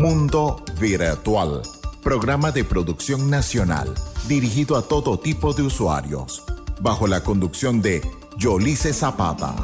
Mundo Virtual, programa de producción nacional dirigido a todo tipo de usuarios, bajo la conducción de Yolice Zapata.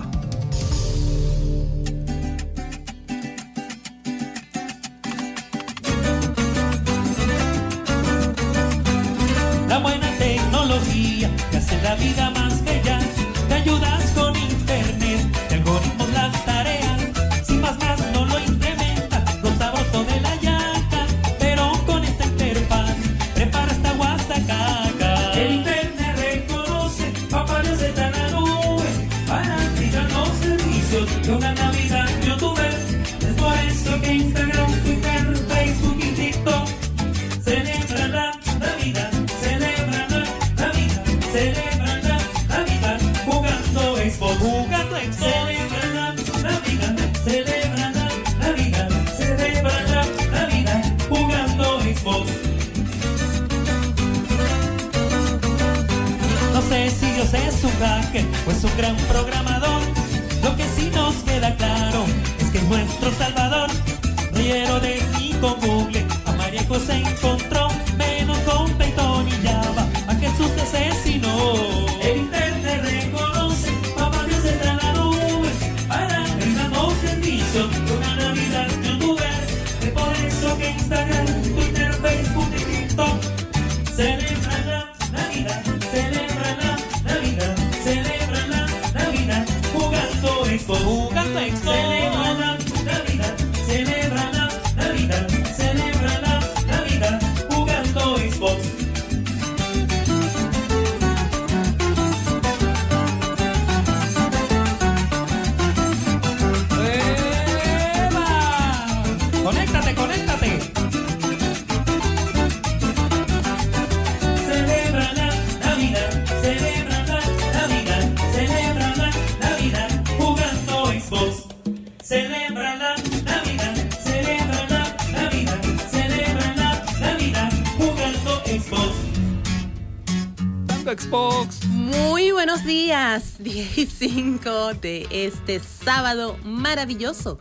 Este sábado maravilloso,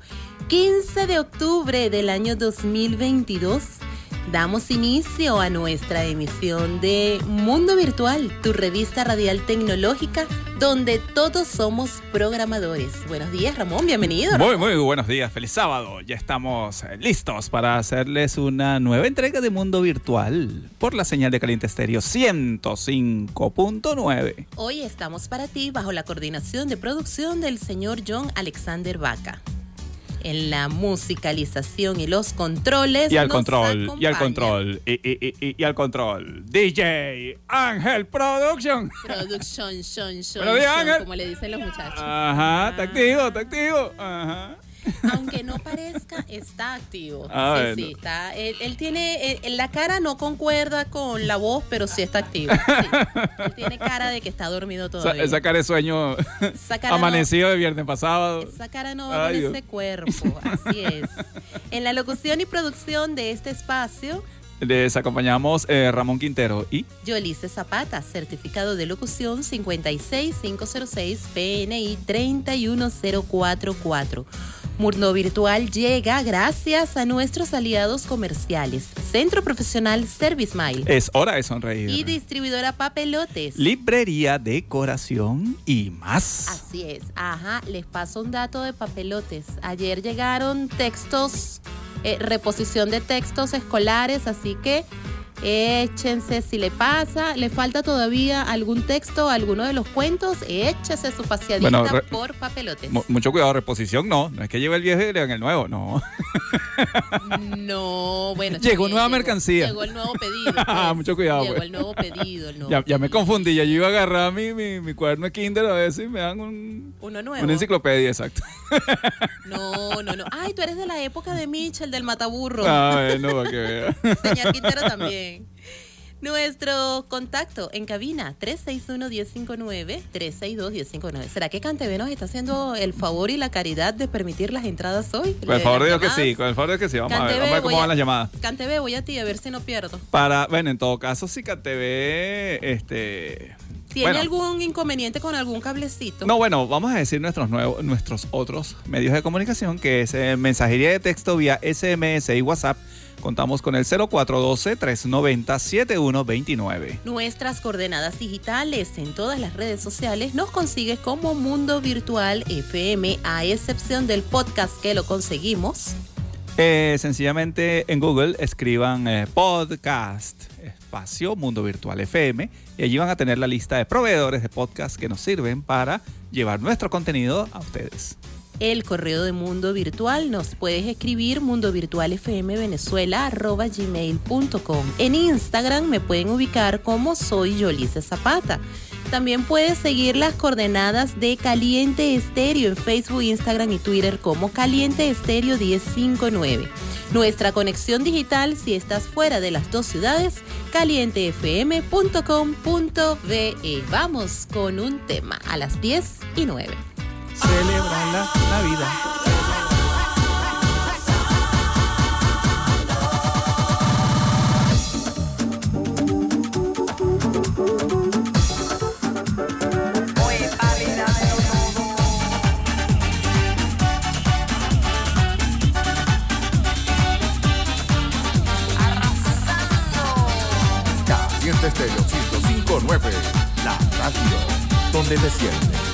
15 de octubre del año 2022. Damos inicio a nuestra emisión de Mundo Virtual, tu revista radial tecnológica, donde todos somos programadores. Buenos días, Ramón, bienvenido. Muy, muy buenos días. Feliz sábado. Ya estamos eh, listos para hacerles una nueva entrega de Mundo Virtual por la señal de Caliente Estéreo 105.9. Hoy estamos para ti bajo la coordinación de producción del señor John Alexander Vaca. En la musicalización y los controles. Y al control, y al control, y, y- y- y- al control. DJ Ángel Production. Production, días, shon, Ángel. como le dicen los muchachos. Ajá, te activo, te activo. Ajá. Aunque no parezca, está activo. Ah, sí, bueno. sí, está. Él, él tiene, él- la cara no concuerda con la voz, pero sí está activo. sí. Él tiene cara de que está dormido Esa, todavía. esa cara de sueño Esa no- amanecido de viernes pasado. Esa cara no va Ay, con Dios. ese cuerpo, así es. En la locución y producción de este espacio, Les acompañamos eh, Ramón Quintero y Yolice Zapata, certificado de locución 56506 PNI 31044. Mundo Virtual llega gracias a nuestros aliados comerciales, Centro Profesional Service Mile es hora de sonreír. y distribuidora Papelotes. Librería, decoración y más. Así es, ajá, les paso un dato de papelotes. Ayer llegaron textos, eh, reposición de textos escolares, así que échense si le pasa, le falta todavía algún texto, alguno de los cuentos, échese su paseadita Bueno, re- por papelotes. Mu- mucho cuidado, reposición no. No es que lleve el viejo y le hagan el nuevo, no. No, bueno. Llegó nueva mercancía. Llegó el nuevo pedido. Ah, pues. mucho cuidado, Llegó pues. el nuevo pedido. el nuevo Ya, ya me confundí, ya yo iba a agarrar mi, mi, mi cuaderno de Kinder a ver si me dan un, Uno nuevo. una enciclopedia, exacto. No, no, no. Ay, tú eres de la época de Mitchell, del mataburro. Ah, bueno, para que vea. Señor Quintero también. Nuestro contacto en cabina 361-1059, 362-1059. ¿Será que Canteve nos está haciendo el favor y la caridad de permitir las entradas hoy? Con el favor de Dios que sí, con el favor de Dios que sí. Vamos a ver, Canteve, vamos a ver cómo van las llamadas. Canteve, voy a ti a ver si no pierdo. Para, bueno, en todo caso, si CanTV este, ¿Tiene Bueno. algún inconveniente con algún cablecito? No, bueno, vamos a decir nuestros nuevos, nuestros otros medios de comunicación, que es eh, mensajería de texto vía SMS y WhatsApp. Contamos con el 0412-390-7129. Nuestras coordenadas digitales en todas las redes sociales nos consigues como Mundo Virtual FM, a excepción del podcast que lo conseguimos. Eh, sencillamente en Google escriban eh, podcast, espacio, Mundo Virtual FM, y allí van a tener la lista de proveedores de podcast que nos sirven para llevar nuestro contenido a ustedes. El correo de Mundo Virtual nos puedes escribir mundovirtualfmvenezuela.gmail.com En Instagram me pueden ubicar como soy Yolice Zapata. También puedes seguir las coordenadas de Caliente Estéreo en Facebook, Instagram y Twitter como Caliente Estéreo 1059. Nuestra conexión digital si estás fuera de las dos ciudades, calientefm.com.be. Vamos con un tema a las 10 y 9. Celebra la Navidad. Caliente Estéreo 1059, la radio donde te sientes.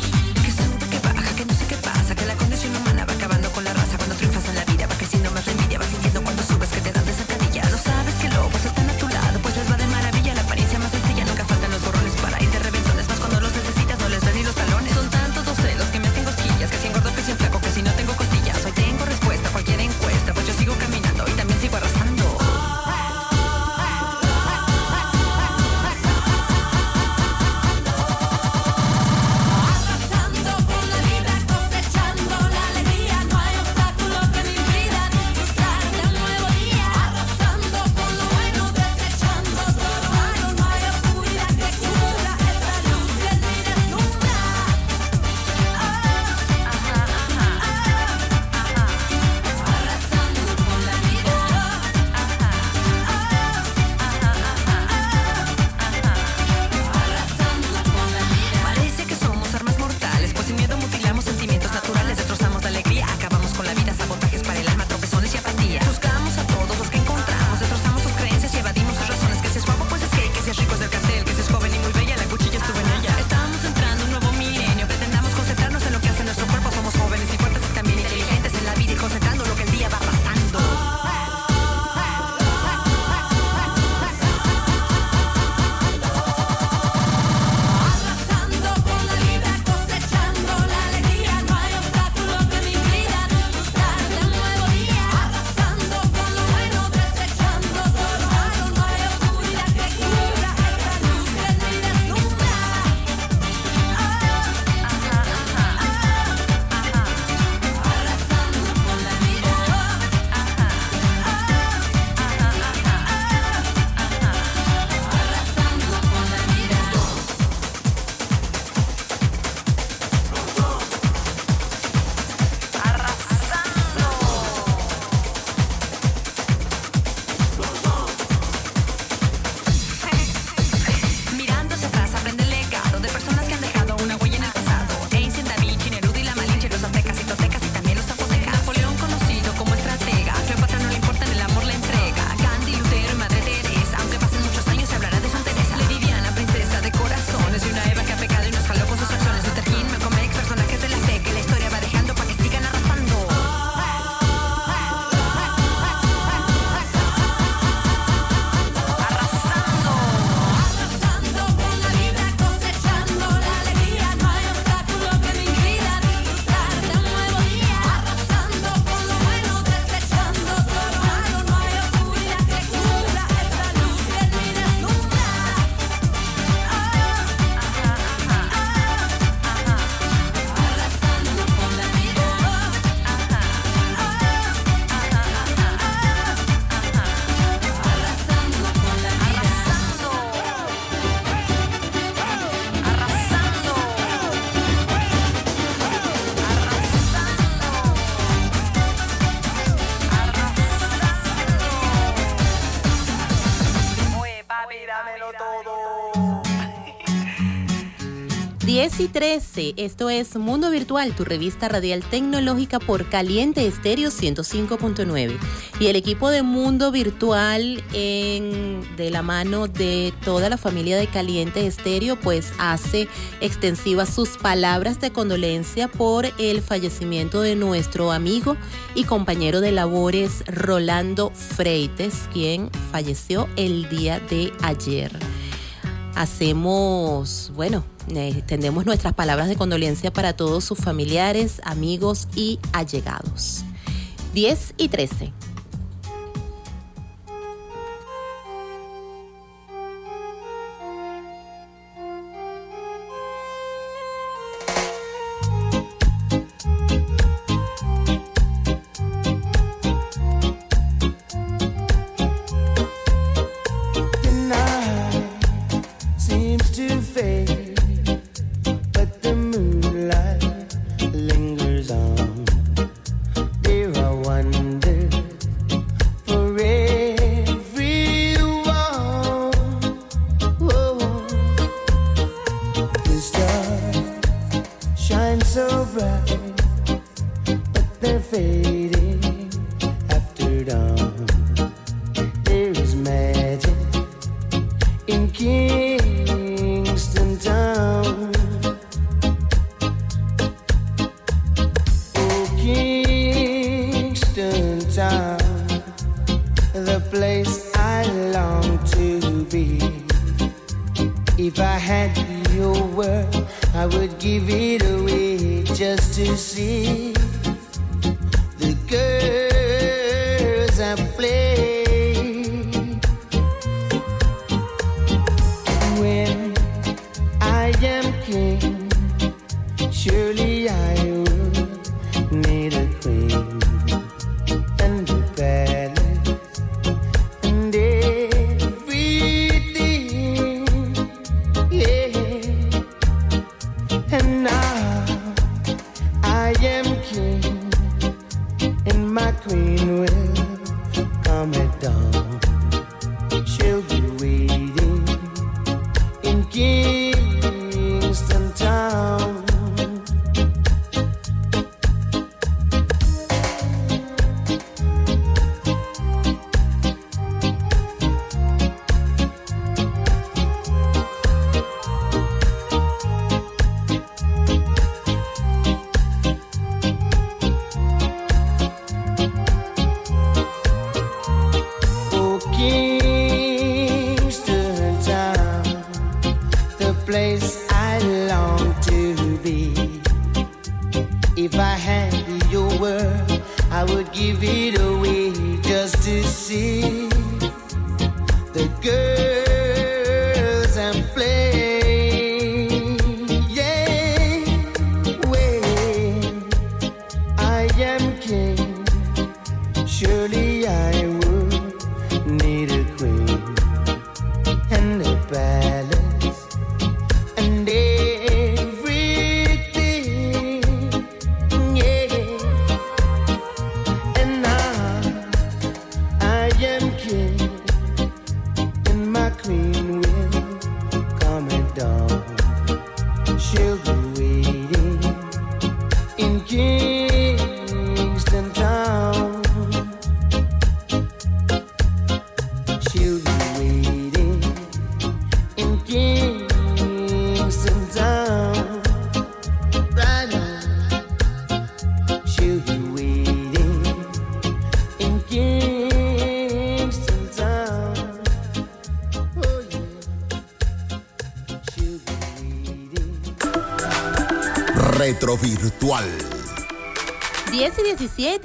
Y 13, esto es Mundo Virtual, tu revista radial tecnológica por Caliente Estéreo 105.9. Y el equipo de Mundo Virtual, en, de la mano de toda la familia de Caliente Estéreo, pues hace extensivas sus palabras de condolencia por el fallecimiento de nuestro amigo y compañero de labores Rolando Freites, quien falleció el día de ayer hacemos, bueno, extendemos nuestras palabras de condolencia para todos sus familiares, amigos y allegados. 10 y 13.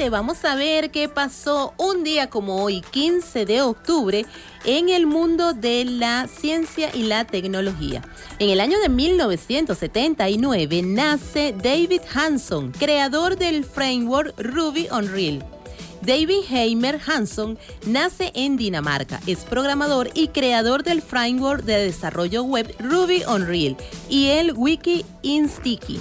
17, vamos a ver qué pasó un día como hoy, 15 de octubre, en el mundo de la ciencia y la tecnología. En el año de 1979 nace David Hanson, creador del framework Ruby on Rails. David Heimer Hanson nace en Dinamarca, es programador y creador del framework de desarrollo web Ruby on Rails y el Wiki Instacky.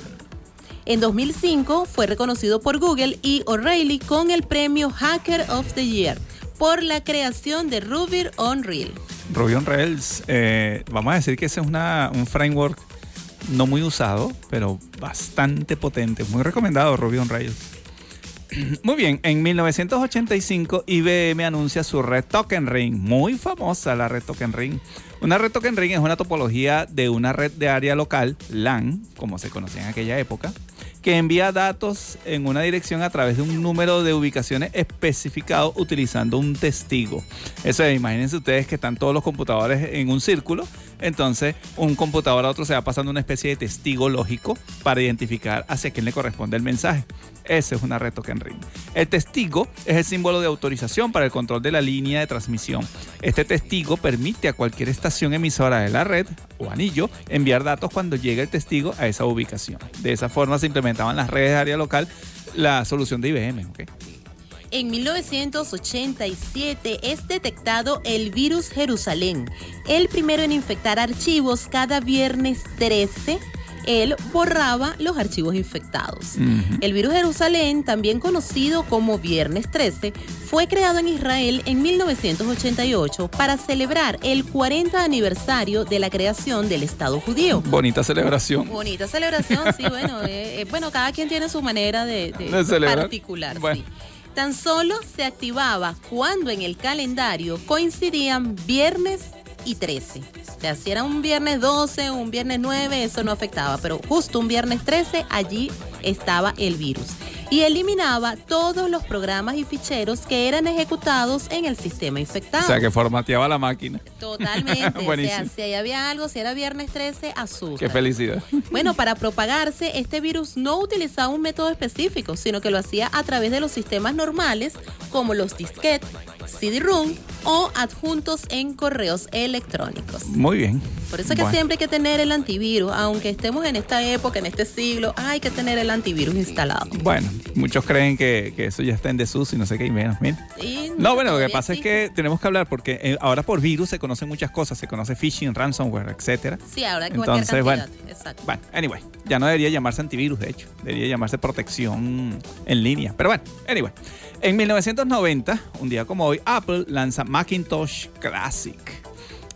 En 2005 fue reconocido por Google y O'Reilly con el premio Hacker of the Year por la creación de Ruby on Rails. Ruby on Rails, eh, vamos a decir que ese es un framework no muy usado, pero bastante potente. Muy recomendado, Ruby on Rails. Muy bien, en 1985 IBM anuncia su red Token Ring, muy famosa la red Token Ring. Una red Token Ring es una topología de una red de área local, LAN, como se conocía en aquella época, que envía datos en una dirección a través de un número de ubicaciones especificado utilizando un testigo. Eso es, imagínense ustedes que están todos los computadores en un círculo, entonces un computador a otro se va pasando una especie de testigo lógico para identificar hacia quién le corresponde el mensaje. Esa es una red token ring. El testigo es el símbolo de autorización para el control de la línea de transmisión. Este testigo permite a cualquier estación emisora de la red o anillo enviar datos cuando llegue el testigo a esa ubicación. De esa forma se implementaban las redes de área local la solución de IBM. ¿ok? En 1987 es detectado el virus Jerusalén, el primero en infectar archivos cada viernes 13. Él borraba los archivos infectados. El virus Jerusalén, también conocido como Viernes 13, fue creado en Israel en 1988 para celebrar el 40 aniversario de la creación del Estado judío. Bonita celebración. Bonita celebración, sí, bueno, eh, eh, bueno, cada quien tiene su manera de, de- De celebrar. particular, Bueno. sí. Tan solo se activaba cuando en el calendario coincidían viernes y 13. O sea, si era un viernes 12 o un viernes 9, eso no afectaba, pero justo un viernes 13, allí estaba el virus. Y eliminaba todos los programas y ficheros que eran ejecutados en el sistema infectado. O sea, que formateaba la máquina. Totalmente. o sea, Buenísimo. si ahí había algo, si era viernes 13, asusta. Qué felicidad. Bueno, para propagarse, este virus no utilizaba un método específico, sino que lo hacía a través de los sistemas normales, como los disquetes, CD-ROM o adjuntos en correos electrónicos. Muy bien. Por eso es que Bueno. siempre hay que tener el antivirus, aunque estemos en esta época, en este siglo, hay que tener el antivirus instalado. Bueno, muchos creen que, que eso ya está en desuso y no sé qué y menos. Mira. Y No, bueno, lo que pasa es que tenemos que hablar porque eh, ahora por virus se conocen muchas cosas. Se conoce phishing, ransomware, etcétera. Sí, ahora cualquier Entonces, bueno. Exacto. Bueno, anyway, ya no debería llamarse antivirus, de hecho. Debería llamarse protección en línea. Pero bueno, anyway. En 1990, un día como hoy, Apple lanza Macintosh Classic.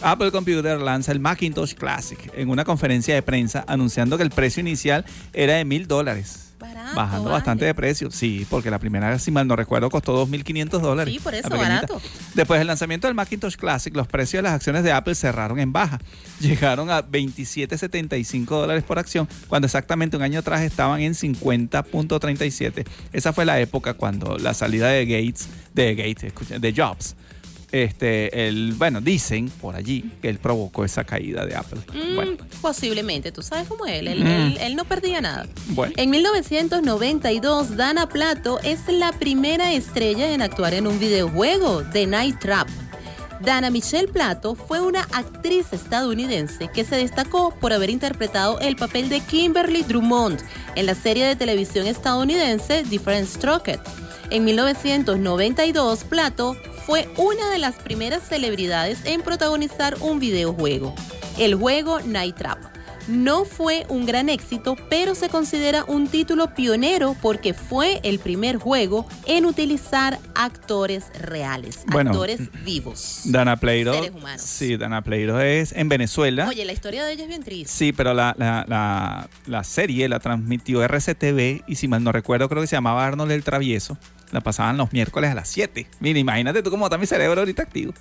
Apple Computer lanza el Macintosh Classic en una conferencia de prensa anunciando que el precio inicial era de mil dólares. Barato, Bajando vale. bastante de precio. Sí, porque la primera, si mal no recuerdo, costó 2.500 dólares. Sí, por eso, barato. Después del lanzamiento del Macintosh Classic, los precios de las acciones de Apple cerraron en baja. Llegaron a 27.75 dólares por acción, cuando exactamente un año atrás estaban en 50.37. Esa fue la época cuando la salida de Gates, de Gates, de Jobs. Este, el, bueno, dicen por allí que él provocó esa caída de Apple. Mm, Bueno, Posiblemente, tú sabes cómo él, él, Mm. él- él no perdía nada. bueno. En 1992, Dana Plato es la primera estrella en actuar en un videojuego, The Night Trap. Dana Michelle Plato fue una actriz estadounidense que se destacó por haber interpretado el papel de Kimberly Drummond en la serie de televisión estadounidense Different Strokes. En 1992, Plato fue una de las primeras celebridades en protagonizar un videojuego, el juego Night Trap. No fue un gran éxito, pero se considera un título pionero porque fue el primer juego en utilizar actores reales, Bueno, actores vivos. Dana Pleiro. Seres humanos. Sí, Dana Pleiro es en Venezuela. Oye, la historia de ella es bien triste. Sí, pero la, la, la, la serie la transmitió RCTV y si mal no recuerdo creo que se llamaba Arnold el Travieso. La pasaban los miércoles a las 7. Mira, imagínate tú cómo está mi cerebro ahorita activo.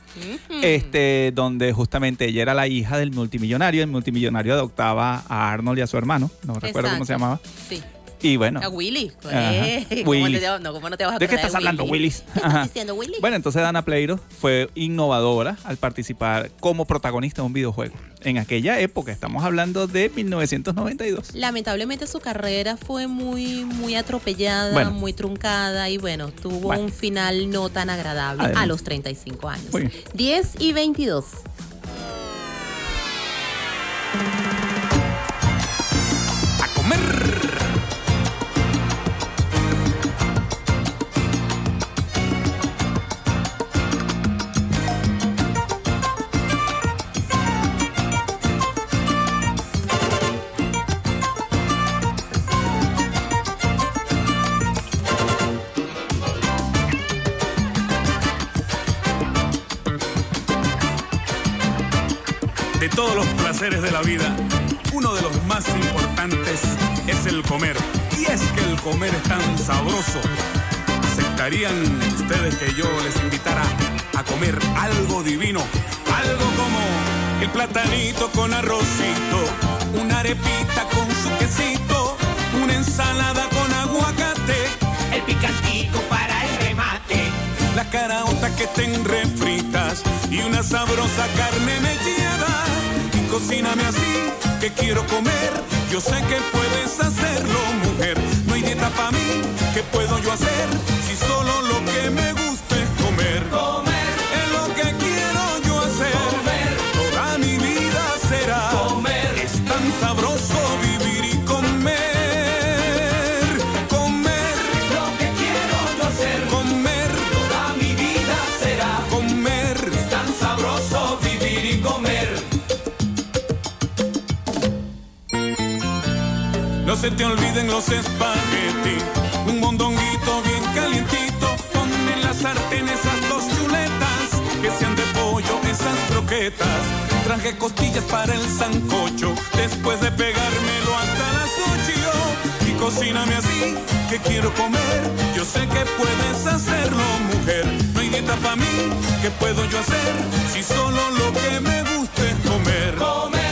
Este, donde justamente ella era la hija del multimillonario. El multimillonario adoptaba a Arnold y a su hermano. No recuerdo cómo se llamaba. Sí. Y bueno. A Willy. Ajá. Eh, ¿cómo Willy. te- no, ¿cómo no te vas a ¿De qué estás hablando, Willis? ¿Qué estás diciendo, Willy? Bueno, entonces Dana Pleiro fue innovadora al participar como protagonista de un videojuego. En aquella época, estamos hablando de 1992. Lamentablemente su carrera fue muy, muy atropellada, Bueno. muy truncada y bueno, tuvo Bueno. un final no tan agradable Adelante. a los 35 años. Muy bien. 10 y 22. a comer. placeres de la vida, uno de los más importantes es el comer. Y es que el comer es tan sabroso. ¿Aceptarían ustedes que yo les invitara a comer algo divino? Algo como el platanito con arrocito, una arepita con su quesito, una ensalada con aguacate, el picantico para el remate, las caraotas que estén refritas y una sabrosa carne mellada Cocíname así, que quiero comer. Yo sé que puedes hacerlo, mujer. No hay dieta para mí, que puedo yo hacer? No se te olviden los espaguetis. Un mondonguito bien calientito. Pon en la sartén esas dos chuletas. Que sean de pollo esas croquetas. Traje costillas para el sancocho. Después de pegármelo hasta las ocho. Y cocíname así, que quiero comer. Yo sé que puedes hacerlo, mujer. No hay dieta para mí, ¿qué puedo yo hacer? Si solo lo que me gusta es comer. Comer.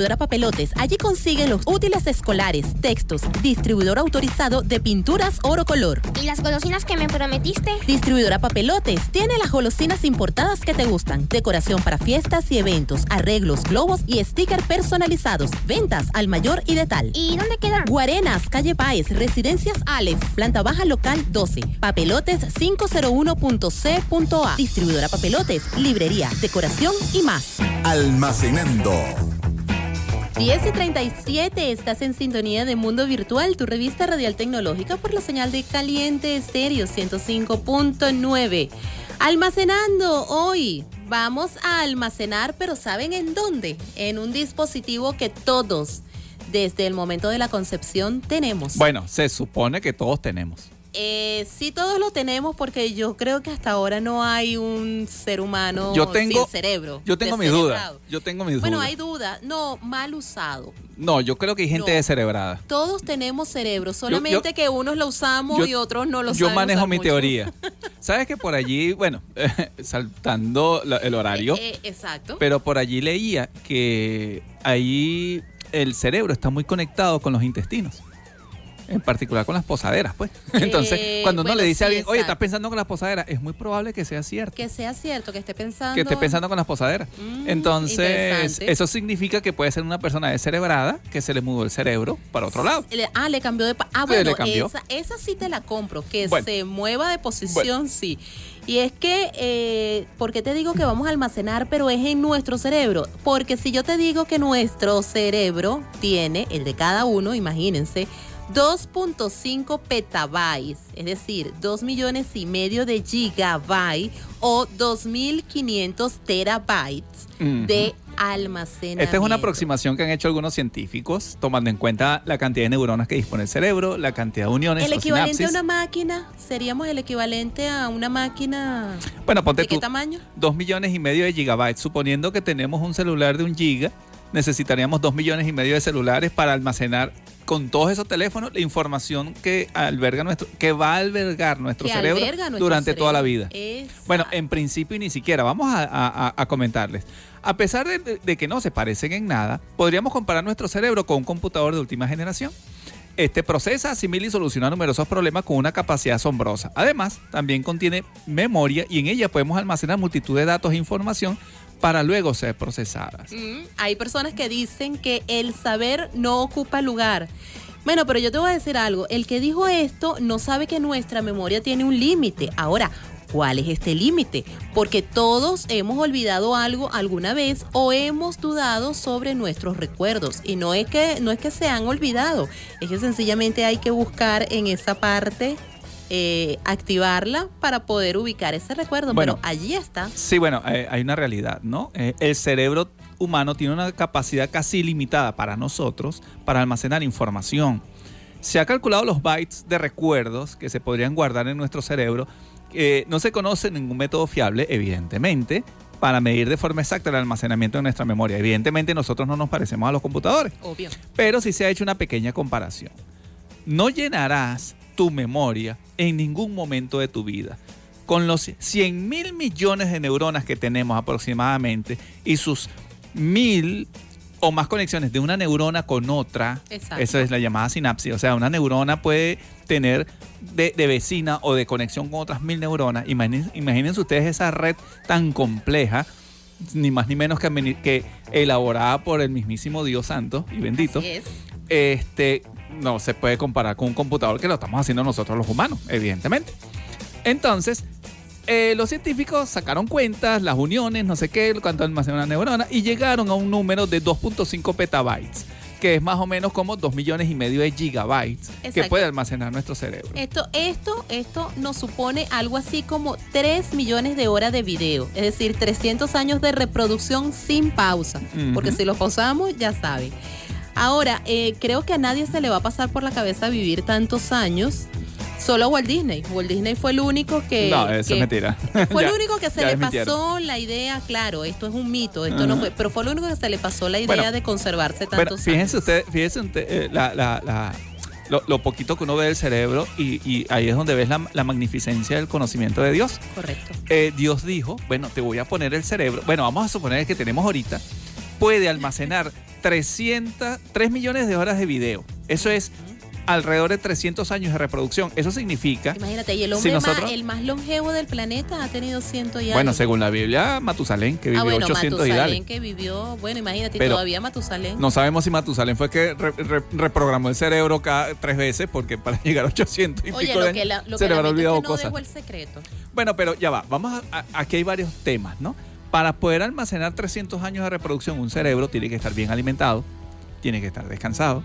Distribuidora Papelotes. Allí consiguen los útiles escolares, textos, distribuidor autorizado de pinturas oro color. ¿Y las golosinas que me prometiste? Distribuidora Papelotes tiene las golosinas importadas que te gustan, decoración para fiestas y eventos, arreglos, globos y stickers personalizados, ventas al mayor y de tal. ¿Y dónde quedan? Guarenas, calle Páez, Residencias Aleph, planta baja local 12, papelotes 501.c.a, distribuidora papelotes, librería, decoración y más. Almacenando. 10 y 37, estás en sintonía de Mundo Virtual, tu revista radial tecnológica por la señal de Caliente Estéreo 105.9. Almacenando hoy. Vamos a almacenar, pero ¿saben en dónde? En un dispositivo que todos, desde el momento de la concepción, tenemos. Bueno, se supone que todos tenemos. Eh, sí, todos lo tenemos porque yo creo que hasta ahora no hay un ser humano Yo tengo- sin cerebro. Yo tengo mis dudas. Yo tengo mis Bueno, dudas. hay duda. No, mal usado. No, yo creo que hay gente No. descerebrada. Todos tenemos cerebro, solamente yo- que unos lo usamos yo- y otros no lo Yo saben manejo usar mi mucho. teoría. ¿Sabes que por allí, bueno, saltando la- el horario, Eh, eh, exacto. pero por allí leía que ahí el cerebro está muy conectado con los intestinos. En particular con las posaderas, pues. Entonces, Eh, cuando uno bueno, le dice a sí, alguien, oye, estás pensando con las posaderas, es muy probable que sea cierto. que sea cierto, que esté pensando. que esté pensando con las posaderas. Mm, Entonces, eso significa que puede ser una persona descerebrada que se le mudó el cerebro para otro lado. Ah, le cambió de... Ah, Sí, bueno, le cambió. Esa, esa sí te la compro, que Bueno. se mueva de posición, sí. Y es que, eh, ¿por qué te digo que vamos a almacenar, pero es en nuestro cerebro? Porque si yo te digo que nuestro cerebro tiene, el de cada uno, imagínense, 2.5 petabytes, es decir, 2 millones y medio de gigabytes o 2.500 terabytes de almacenamiento. Esta es una aproximación que han hecho algunos científicos, tomando en cuenta la cantidad de neuronas que dispone el cerebro, la cantidad de uniones El equivalente a una máquina, seríamos el equivalente a una máquina. Bueno, ponte ¿De qué tú, tamaño? dos millones y medio de gigabytes. Suponiendo que tenemos un celular de un giga, necesitaríamos dos millones y medio de celulares para almacenar con todos esos teléfonos la información que alberga nuestro, que va a albergar nuestro Que cerebro alberga nuestro durante toda la vida. Exacto. Bueno, en principio y ni siquiera. Vamos a, a- a- comentarles. A pesar de, de- de que no se parecen en nada, podríamos comparar nuestro cerebro con un computador de última generación. Este procesa, asimila y soluciona numerosos problemas con una capacidad asombrosa. Además, también contiene memoria y en ella podemos almacenar multitud de datos e información para luego ser procesadas. Mm, hay personas que dicen que el saber no ocupa lugar. Bueno, pero yo te voy a decir algo. El que dijo esto no sabe que nuestra memoria tiene un límite. Ahora, ¿cuál es este límite? Porque todos hemos olvidado algo alguna vez o hemos dudado sobre nuestros recuerdos. Y no es que, no es que se han olvidado, es que sencillamente hay que buscar en esa parte. Eh, activarla para poder ubicar ese recuerdo. Bueno. Pero allí está. Sí, bueno, eh, hay una realidad, ¿no? Eh, el cerebro humano tiene una capacidad casi ilimitada para nosotros para almacenar información. Se ha calculado los bytes de recuerdos que se podrían guardar en nuestro cerebro. No se conoce ningún método fiable, evidentemente, para medir de forma exacta el almacenamiento de nuestra memoria. Evidentemente nosotros no nos parecemos a los computadores, Obvio. pero sí se ha hecho una pequeña comparación. No llenarás tu memoria en ningún momento de tu vida. Con los 100 mil millones de neuronas que tenemos aproximadamente y sus mil o más conexiones de una neurona con otra, Exacto. esa es la llamada sinapsis. O sea, una neurona puede tener de, de vecina o de conexión con otras mil neuronas. Imaginen- imagínense ustedes esa red tan compleja, ni más ni menos que, que elaborada por el mismísimo Dios Santo y bendito es. este, no se puede comparar con un computador que lo estamos haciendo nosotros los humanos, evidentemente. Entonces, eh, los científicos sacaron cuentas, las uniones, no sé qué, cuánto almacena una neurona, y llegaron a un número de 2.5 petabytes, que es más o menos como 2 millones y medio de gigabytes que puede almacenar nuestro cerebro. Esto, esto, esto nos supone algo así como 3 millones de horas de video, es decir, 300 años de reproducción sin pausa, porque si lo pausamos, ya saben. Ahora, eh, creo que a nadie se le va a pasar por la cabeza vivir tantos años. Solo a Walt Disney. Walt Disney fue el único que. no, eso que- es mentira. Fue Ya, el único que se le pasó la idea, claro, esto es un mito, esto no fue, pero fue el único que se le pasó la idea Bueno, de conservarse tantos Bueno, fíjense años. ustedes, fíjense usted, eh, la, la- la- lo, lo poquito que uno ve del cerebro y, y ahí es donde ves la, la magnificencia del conocimiento de Dios. Correcto. Eh, Dios dijo, bueno, te voy a poner el cerebro. Bueno, vamos a suponer que tenemos ahorita, puede almacenar 300, 3 millones de horas de video. Eso es alrededor de 300 años de reproducción. Eso significa, Imagínate, y el Si hombre nosotros- más, el más longevo del planeta ha tenido ciento y bueno, según la Biblia, Matusalén, que vivió ah, bueno, 800 y Matusalén dale. que vivió, bueno, imagínate, Pero todavía Matusalén. No sabemos si Matusalén fue que re- re- reprogramó el cerebro cada tres veces, porque para llegar a 800 y Oye, pico de lo que, años la, lo se que le habrá lamento es olvidado que no cosas. dejó el secreto. Bueno, pero ya va. Vamos a, a- aquí hay varios temas, ¿no? Para poder almacenar 300 años de reproducción, un cerebro tiene que estar bien alimentado, tiene que estar descansado.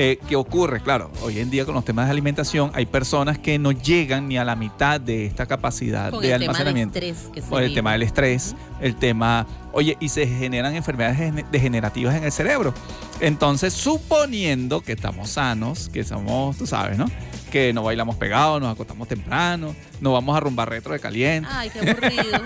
Eh, ¿Qué ocurre? Claro, hoy en día con los temas de alimentación hay personas que no llegan ni a la mitad de esta capacidad Con de el tema del almacenamiento. estrés que se Por el tema del estrés, el tema, oye, y se generan enfermedades gene- degenerativas en el cerebro. Entonces, suponiendo que estamos sanos, que somos, tú sabes, ¿no? Que no bailamos pegados, nos acostamos temprano, no vamos a rumbar retro de caliente. Ay, qué aburrido.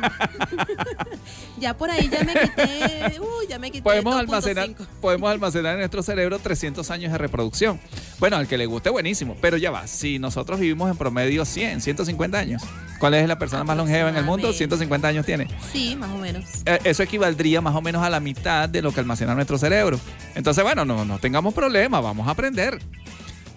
ya por ahí ya me quité, uy, ya me quité Podemos 2.5. almacenar, podemos almacenar en nuestro cerebro 300 años de reproducción. Bueno, al que le guste, buenísimo. Pero ya va, si nosotros vivimos en promedio 100, 150 años, ¿cuál es la persona más longeva en el mundo? Aproximadamente. 150 años tiene. Sí, más o menos. Eh, Eso equivaldría más o menos a la mitad de lo que almacena nuestro cerebro. Entonces, bueno, no, no tengamos problema, vamos a aprender.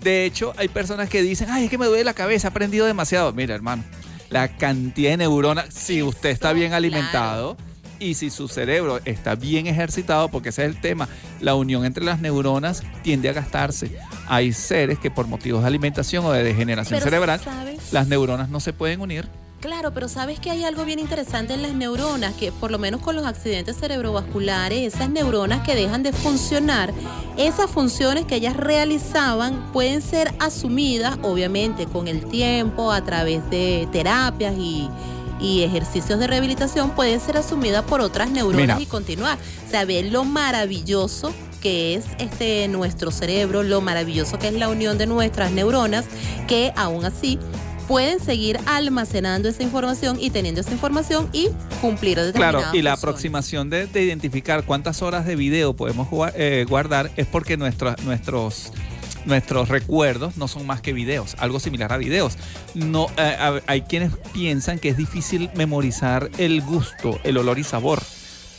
De hecho, hay personas que dicen, ay, es que me duele la cabeza, he aprendido demasiado. Mira, hermano, la cantidad de neuronas, si usted está bien alimentado y si su cerebro está bien ejercitado, porque ese es el tema, la unión entre las neuronas tiende a gastarse. Hay seres que por motivos de alimentación o de degeneración Pero, cerebral, ¿sabes? las neuronas no se pueden unir. Claro, pero sabes que hay algo bien interesante en las neuronas, que por lo menos con los accidentes cerebrovasculares, esas neuronas que dejan de funcionar, esas funciones que ellas realizaban pueden ser asumidas, obviamente, con el tiempo, a través de terapias y, y ejercicios de rehabilitación, pueden ser asumidas por otras neuronas Mira. y continuar. O sea, ve lo maravilloso que es este nuestro cerebro, lo maravilloso que es la unión de nuestras neuronas, que aún así pueden seguir almacenando esa información y teniendo esa información y cumplir determinadas Claro, y la funciones. aproximación de, de identificar cuántas horas de video podemos eh, guardar es porque nuestra- nuestros, nuestros recuerdos no son más que videos, algo similar a videos. No, eh, hay quienes piensan que es difícil memorizar el gusto, el olor y sabor.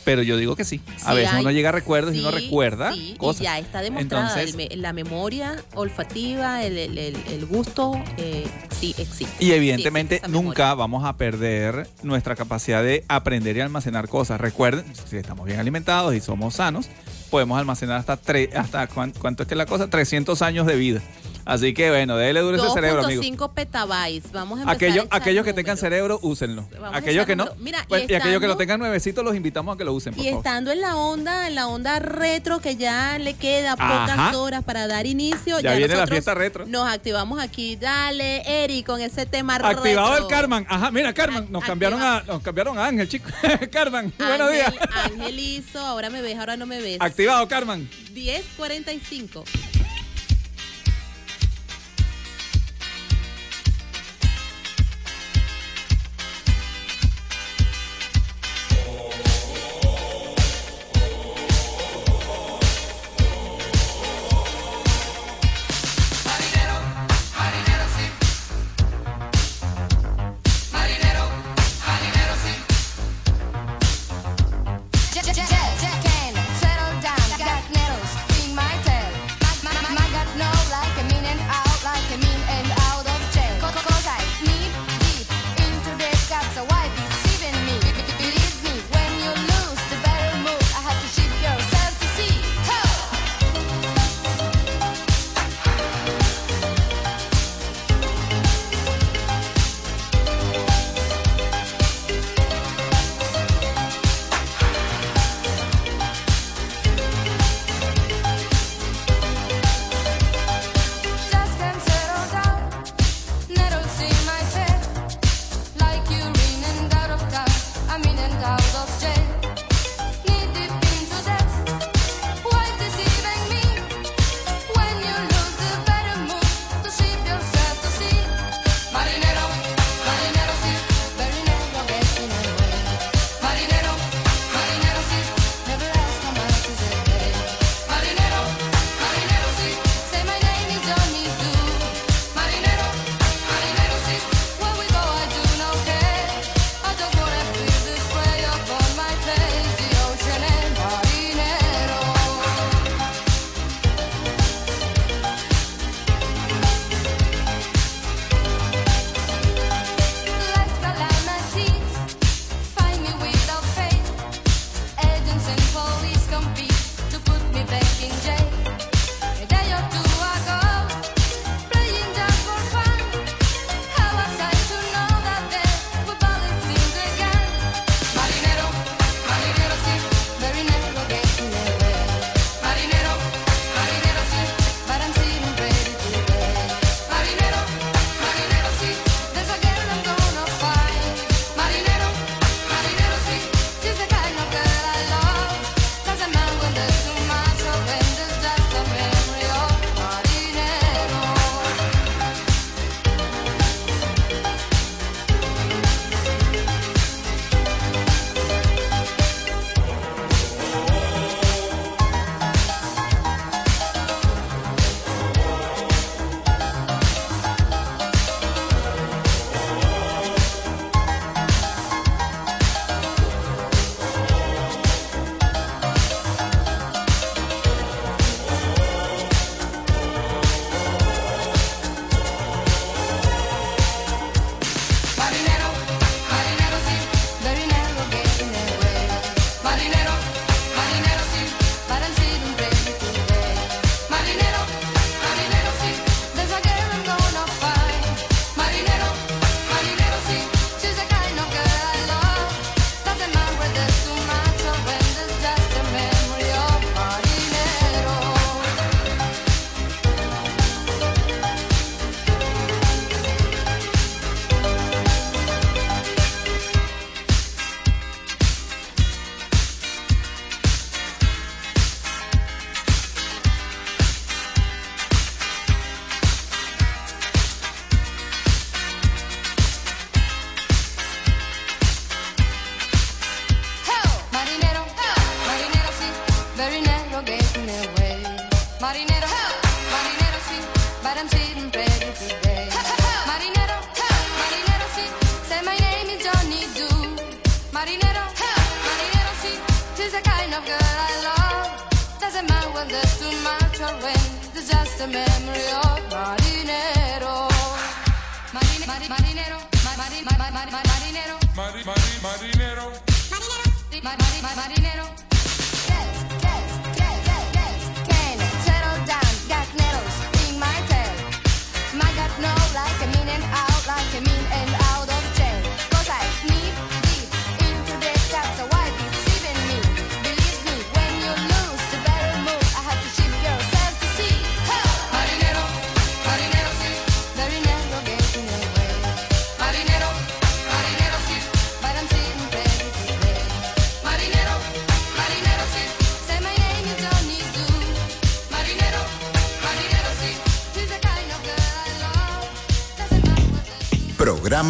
Pero yo digo que sí. A Sí veces hay- uno llega a recuerdos y uno recuerda sí, cosas. Y ya está demostrada. Entonces- el me- la memoria olfativa, el, el- gusto, eh, sí existe. Y evidentemente existe nunca vamos a perder nuestra capacidad de aprender y almacenar cosas. Recuerden, si estamos bien alimentados y somos sanos, podemos almacenar hasta, tre- hasta cuán- ¿cuánto es que la cosa? 300 años de vida. Así que bueno, déle duro ese cerebro, amigo. 2.5 petabytes. Vamos a empezar a Aquellos, que tengan cerebro, úsenlo. Vamos Aquellos que no. Mira, y pues, y, aquellos que lo tengan nuevecitos, los invitamos a que lo usen, por Y favor. estando en la onda, en la onda retro, que ya le queda pocas horas para dar inicio. Ya viene la fiesta retro. Nos activamos aquí. Dale, Eri, con ese tema Activado retro. el Carman. Ajá, mira, Carman. Nos Activa- cambiaron a, nos cambiaron a Ángel, chico. Carman, buenos días. Ángel, hizo, ahora me ves, ahora no me ves. Activado, Carman. 10.45.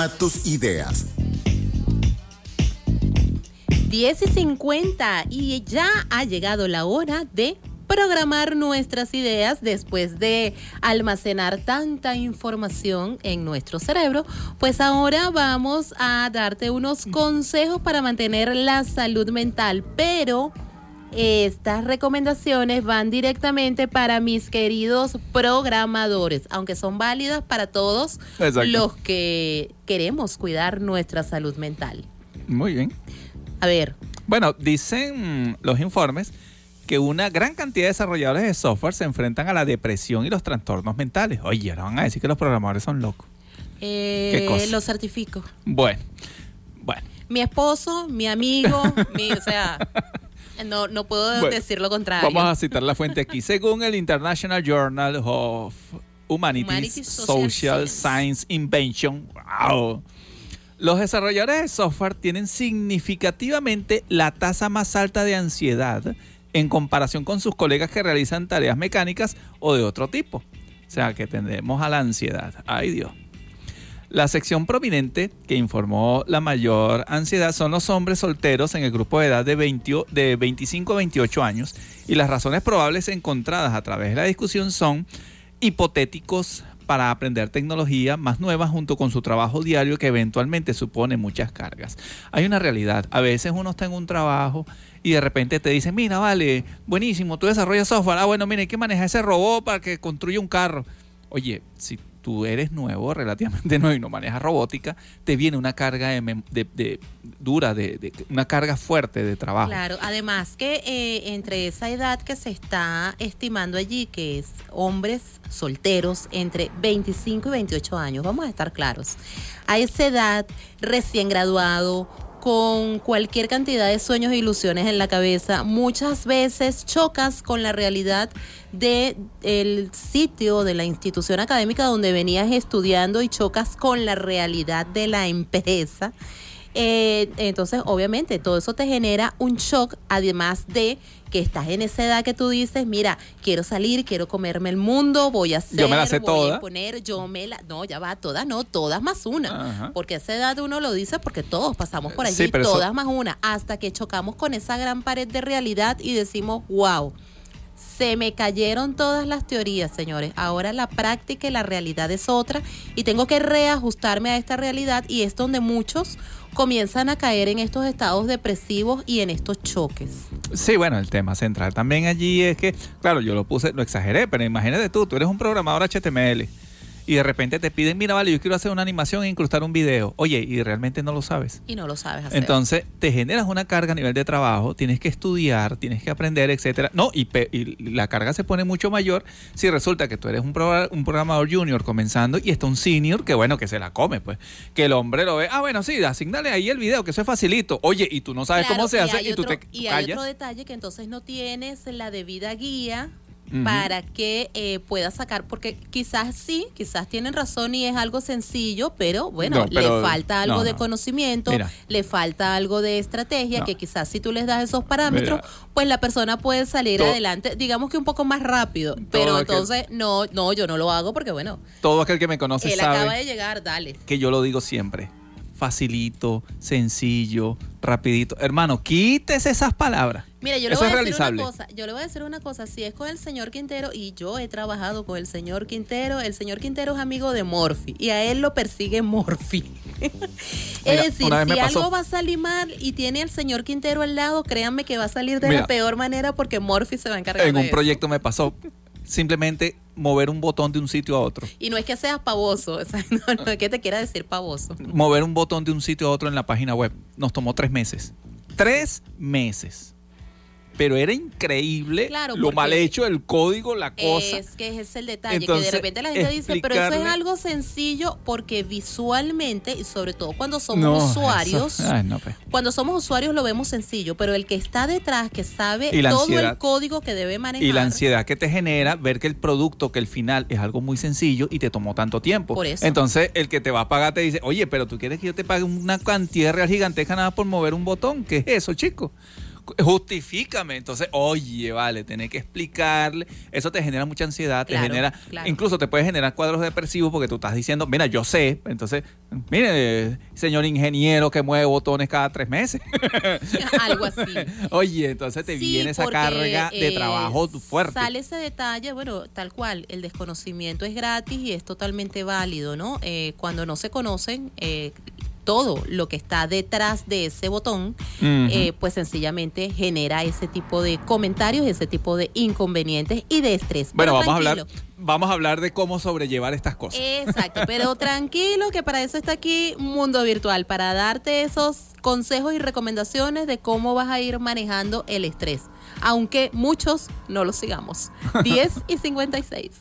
Tus ideas. 10 y 50 y ya ha llegado la hora de programar nuestras ideas después de almacenar tanta información en nuestro cerebro, pues ahora vamos a darte unos consejos para mantener la salud mental, pero estas recomendaciones van directamente para mis queridos programadores, aunque son válidas para todos Exacto. los que queremos cuidar nuestra salud mental. Muy bien. A ver, Bueno, dicen los informes que una gran cantidad de desarrolladores de software se enfrentan a la depresión y los trastornos mentales. Oye, ahora van a decir que los programadores son locos. Eh, ¿Qué cosa? lo certifico. Bueno, bueno. Mi esposo, mi amigo, mi, o sea, no, no puedo Bueno, decir lo contrario. Vamos a citar la fuente aquí. Según el International Journal of Humanities, Humanities Social Social, Science. Science Invention, wow. Los desarrolladores de software tienen significativamente la tasa más alta de ansiedad en comparación con sus colegas que realizan tareas mecánicas o de otro tipo. O sea, que tendemos a la ansiedad. Ay Dios. La sección prominente que informó la mayor ansiedad son los hombres solteros en el grupo de edad de, 20 o- de 25 a 28 años y las razones probables encontradas a través de la discusión son hipotéticos para aprender tecnología más nueva junto con su trabajo diario que eventualmente supone muchas cargas. Hay una realidad, a veces uno está en un trabajo y de repente te dicen, mira, vale, buenísimo, tú desarrollas software, ah, bueno, mira, hay que manejar ese robot para que construya un carro. Oye, si tú eres nuevo, relativamente nuevo y no manejas robótica, te viene una carga de, de- dura, de, de- una carga fuerte de trabajo. Claro, además que eh, entre esa edad que se está estimando allí, que es hombres solteros entre 25 y 28 años, vamos a estar claros, a esa edad recién graduado, con cualquier cantidad de sueños e ilusiones en la cabeza, muchas veces chocas con la realidad de el sitio de la institución académica donde venías estudiando y chocas con la realidad de la empresa. Eh, entonces, obviamente, todo eso te genera un shock, además de que estás en esa edad que tú dices, mira, quiero salir, quiero comerme el mundo, voy a hacer, Yo me la sé voy toda. a poner, yo me la, no, ya va, todas no, todas más una, Ajá. porque a esa edad uno lo dice porque todos pasamos por allí, Sí, pero eso- todas más una, hasta que chocamos con esa gran pared de realidad y decimos, wow. Se me cayeron todas las teorías, señores. Ahora la práctica y la realidad es otra y tengo que reajustarme a esta realidad y es donde muchos comienzan a caer en estos estados depresivos y en estos choques. Sí, bueno, el tema central también allí es que, claro, yo lo puse, lo exageré, pero imagínate tú, tú eres un programador HTML y de repente te piden, mira, vale, yo quiero hacer una animación e incrustar un video. Oye, y realmente no lo sabes. Y no lo sabes hacer. Entonces, te generas una carga a nivel de trabajo, tienes que estudiar, tienes que aprender, etcétera. No, y, pe- y la carga se pone mucho mayor si resulta que tú eres un, pro- un programador junior comenzando y está un senior que, bueno, que se la come, pues. Que el hombre lo ve, ah, bueno, sí, asignale ahí el video, que eso es facilito. Oye, y tú no sabes Claro, cómo se hace y tú otro- te y hay callas. otro detalle que entonces no tienes la debida guía Para que eh, puedas sacar, porque quizás sí, quizás tienen razón y es algo sencillo, pero bueno, No, pero- le falta algo no, de no. conocimiento, Mira. le falta algo de estrategia, que quizás si tú les das esos parámetros, Mira. pues la persona puede salir Todo- adelante, digamos que un poco más rápido, pero aquel- entonces no, no, yo no lo hago porque bueno, Todo aquel que me conoce él sabe acaba de llegar, dale. que yo lo digo siempre. Facilito, sencillo, rapidito. Hermano, quítese esas palabras. Mira, yo le Eso voy es a decir realizable. una cosa. Yo le voy a decir una cosa. Si es con el señor Quintero, y yo he trabajado con el señor Quintero, el señor Quintero es amigo de Morphy y a él lo persigue Morphy. Mira, es decir, una vez si pasó- algo va a salir mal y tiene al señor Quintero al lado, créanme que va a salir de Mira. la peor manera porque Morphy se va a encargar En de un eso. proyecto me pasó simplemente mover un botón de un sitio a otro. Y no es que seas pavoso, o sea, no, no es que te quiera decir pavoso. Mover un botón de un sitio a otro en la página web. Nos tomó tres meses. Tres meses. Pero era increíble Claro, lo mal hecho, el código, la cosa. Es que ese es el detalle, que Entonces, de repente la gente dice, pero eso es algo sencillo porque visualmente, y sobre todo cuando somos No, usuarios, eso- ay, no, pues. cuando somos usuarios lo vemos sencillo, pero el que está detrás, que sabe todo ansiedad. el código que debe manejar. Y la ansiedad que te genera ver que el producto, que el final es algo muy sencillo y te tomó tanto tiempo. Por eso. Entonces, el que te va a pagar te dice, oye, pero tú quieres que yo te pague una cantidad real gigantesca nada por mover un botón. ¿Qué es eso, chico? Justifícame. Entonces, oye, vale, tenés que explicarle. Eso te genera mucha ansiedad, te genera, claro. incluso te puede generar cuadros depresivos porque tú estás diciendo, mira, yo sé. Entonces, mire, señor ingeniero que mueve botones cada tres meses. algo así. Oye, entonces te Sí, viene esa carga de eh, trabajo fuerte. Sale ese detalle, bueno, tal cual, el desconocimiento es gratis y es totalmente válido, ¿no? Eh, cuando no se conocen eh, todo lo que está detrás de ese botón, eh, pues sencillamente genera ese tipo de comentarios, ese tipo de inconvenientes y de estrés. Bueno, Pero vamos a hablar, vamos a hablar de cómo sobrellevar estas cosas. Exacto, pero tranquilo que para eso está aquí Mundo Virtual, para darte esos consejos y recomendaciones de cómo vas a ir manejando el estrés, aunque muchos no lo sigamos. 10 y 56.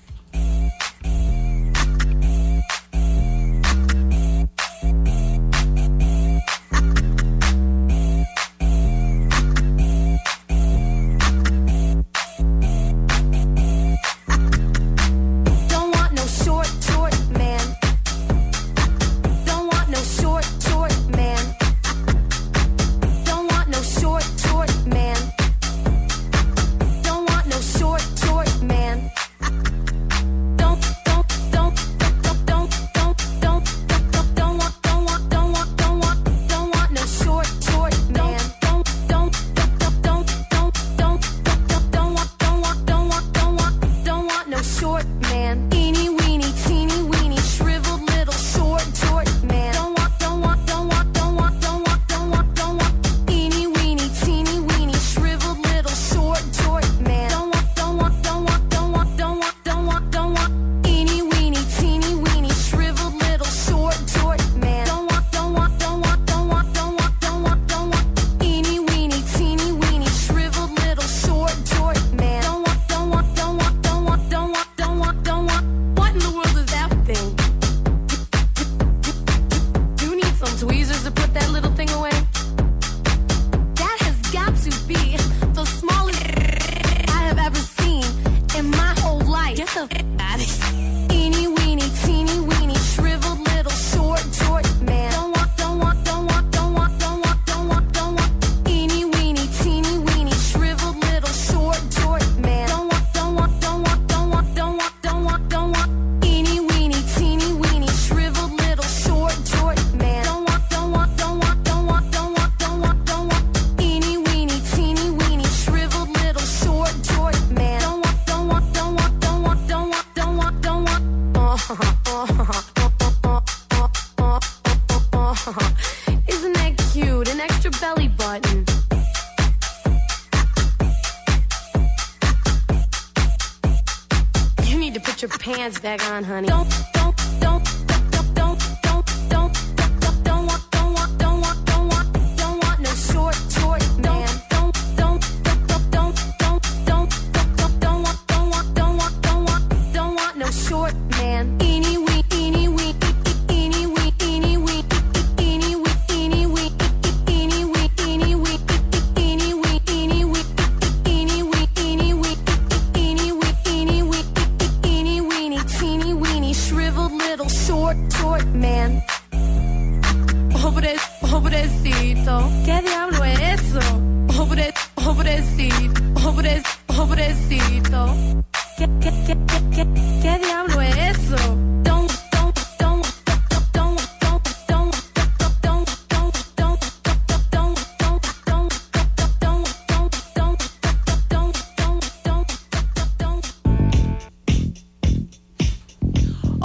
Back on, honey.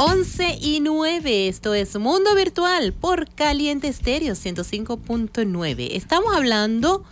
11 y 9, esto es Mundo Virtual por Caliente Estéreo 105.9. Estamos hablando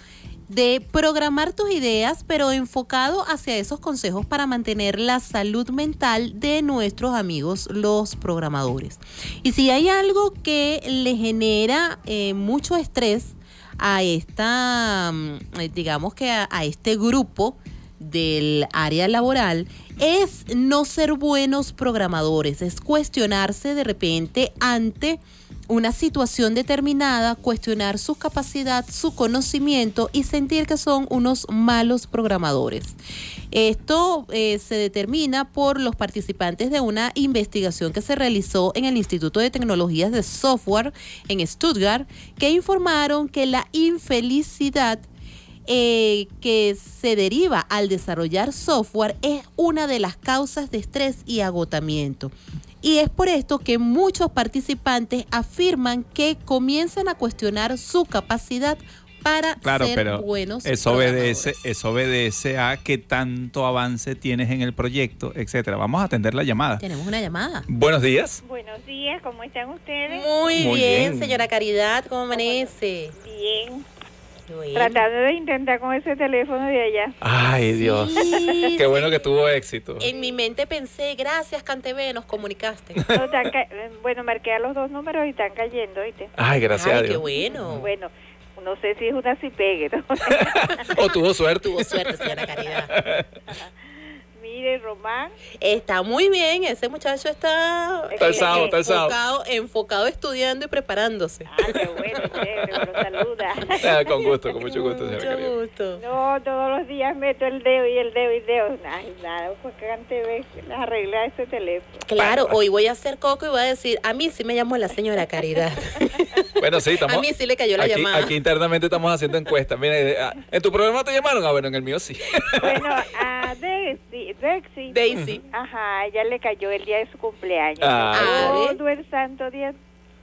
de programar tus ideas, pero enfocado hacia esos consejos para mantener la salud mental de nuestros amigos los programadores. Y si hay algo que le genera eh, mucho estrés a esta, mm, eh, digamos que a, a este grupo del área laboral es no ser buenos programadores, es cuestionarse de repente ante una situación determinada, cuestionar su capacidad, su conocimiento y sentir que son unos malos programadores. Esto eh, se determina por los participantes de una investigación que se realizó en el Instituto de Tecnologías de Software en Stuttgart, que informaron que la infelicidad eh, que se deriva al desarrollar software es una de las causas de estrés y agotamiento. Y es por esto que muchos participantes afirman que comienzan a cuestionar su capacidad para Claro, ser pero buenos eso obedece, eso obedece a qué tanto avance tienes en el proyecto, etcétera. Vamos a atender la llamada. Tenemos una llamada. Buenos días. Buenos días, ¿cómo están ustedes? Muy, Muy bien, bien. señora Caridad, ¿cómo amanece? Bien. Bueno. Tratando de intentar con ese teléfono de allá. Ay, Dios. Sí, Qué bueno que tuvo éxito. En mi mente pensé, gracias Cantv, nos comunicaste. No, bueno, marqué a los dos números y están cayendo, ¿oíste? Ay, gracias a Ay, qué Dios. bueno. Bueno, no sé si es una si pegue, ¿no? O tuvo suerte. Tuvo suerte, señora Caridad. Mire, Román, Está muy bien, ese muchacho está, Está alzado, está alzado. enfocado, enfocado estudiando y preparándose. ah, qué bueno, chévere, lo saluda. Ah, con gusto, con mucho gusto, Mucho gusto. No, todos los días meto el dedo y el dedo y el dedo. Ay, nada, pues que TV arregla ese teléfono. Claro, hoy voy a hacer coco y voy a decir, a mí sí me llamó la señora Caridad. Bueno, sí, estamos. A mí sí le cayó la aquí, llamada. Aquí internamente estamos haciendo encuestas. Mire, ah, ¿en tu programa te llamaron? Ah, bueno, en el mío sí. Bueno, a Daisy, Daisy, Daisy. Ajá, ella le cayó el día de su cumpleaños. Ah, bien. Todo el santo día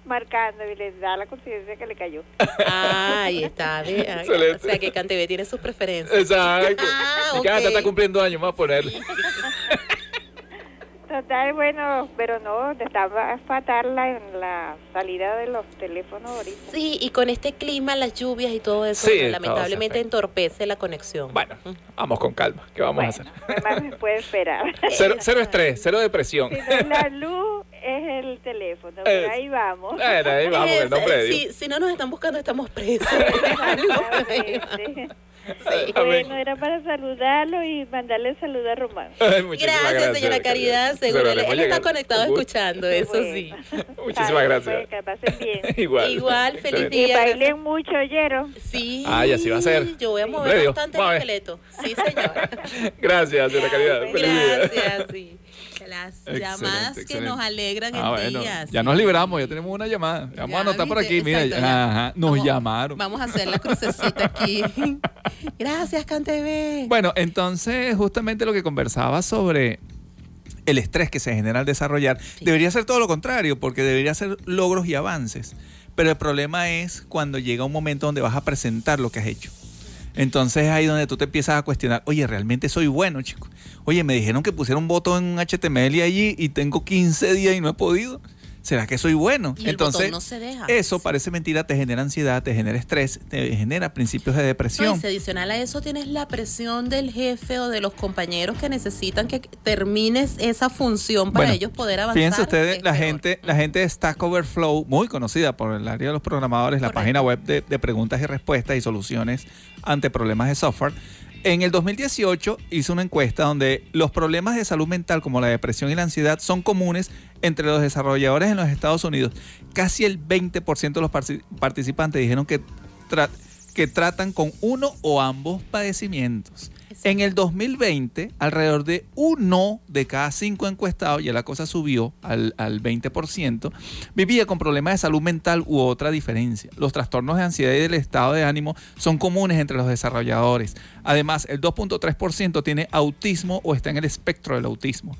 marcando y le da la conciencia que le cayó. Ahí está, ah, Excelente. o sea que Cantv tiene sus preferencias. Exacto. Ah, Y cada ok. está cumpliendo años, más poner. Total, bueno, pero no, estaba fatal la, en la salida de los teléfonos ahorita. Sí, y con este clima, las lluvias y todo eso, Sí, pues, todo lamentablemente afecta. entorpece la conexión. Bueno, vamos con calma. ¿Qué vamos a hacer? ¿Qué más se puede esperar? Cero, cero estrés, cero depresión. si no es la luz, es el teléfono. Pero Es- ahí vamos. Bueno, ahí vamos, en el nombre de si, Dios. si no nos están buscando, estamos presos. Sí. Bueno, era para saludarlo y mandarle salud a Román. Ay, muchísimas Gracias, señora Caridad. Se Seguro él, él está conectado escuchando, eso sí. Muchísimas Ay, gracias. que pasen bien. Igual. Igual, feliz Excelente. Y día. bailen mucho, ¿oyeron? Sí. Ay, así va a ser. Yo voy a mover bastante el esqueleto. Sí, señora. Gracias, señora Caridad. Feliz día. Gracias, sí. Las Excelente, llamadas que nos alegran Ah, el bueno, día. ya sí. nos libramos, ya tenemos una llamada. Vamos Ya, a anotar por aquí, mira. Exacto, ya. Ajá, nos Vamos- llamaron. Vamos a hacer la crucecita aquí. Gracias, Cantv. Bueno, entonces justamente lo que conversaba sobre el estrés que se genera al desarrollar, debería ser todo lo contrario, porque debería ser logros y avances. Pero el problema es cuando llega un momento donde vas a presentar lo que has hecho. Entonces es ahí donde tú te empiezas a cuestionar, oye, realmente soy bueno, chico. Oye, me dijeron que pusiera un botón en un HTML allí y tengo 15 días y no he podido. ¿Será que soy bueno? Y el Entonces, botón no se deja. eso parece mentira, te genera ansiedad, te genera estrés, te genera principios de No, depresión. y si adicional a eso tienes la presión del jefe o de los compañeros que necesitan que termines esa función para Bueno, ellos poder avanzar. Fíjense ustedes, es la peor. gente, la gente de Stack Overflow, muy conocida por el área de los programadores, la Correcto. página web de, de preguntas y respuestas y soluciones ante problemas de software. En el 2018 hizo una encuesta donde los problemas de salud mental como la depresión y la ansiedad son comunes entre los desarrolladores en los Estados Unidos. Casi el 20% de los participantes dijeron que, que tratan con uno o ambos padecimientos. En el 2020, alrededor de uno de cada cinco encuestados, ya la cosa subió al, al 20%, vivía con problemas de salud mental u otra diferencia. Los trastornos de ansiedad y del estado de ánimo son comunes entre los desarrolladores. Además, el 2.3% tiene autismo o está en el espectro del autismo.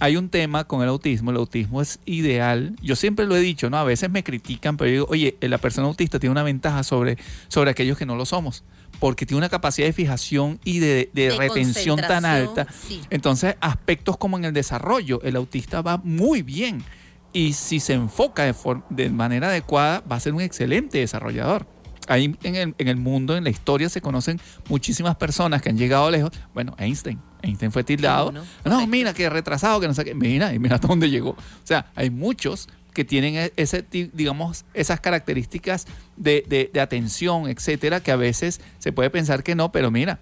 Hay un tema con el autismo, el autismo es ideal. Yo siempre lo he dicho, ¿no? A veces me critican, pero yo digo, oye, la persona autista tiene una ventaja sobre, sobre aquellos que no lo somos porque tiene una capacidad de fijación y de, de De retención tan alta. sí. Entonces, aspectos como en el desarrollo, el autista va muy bien. Y si se enfoca de, de manera adecuada, va a ser un excelente desarrollador. Ahí en el, en el mundo, en la historia, se conocen muchísimas personas que han llegado lejos. Bueno, Einstein. Einstein fue tildado. No, mira, que retrasado, que no sé qué. Mira, y mira hasta dónde llegó. O sea, hay muchos que tienen e- ese, digamos, esas características de, de- de atención, etcétera, que a veces se puede pensar que no, pero mira,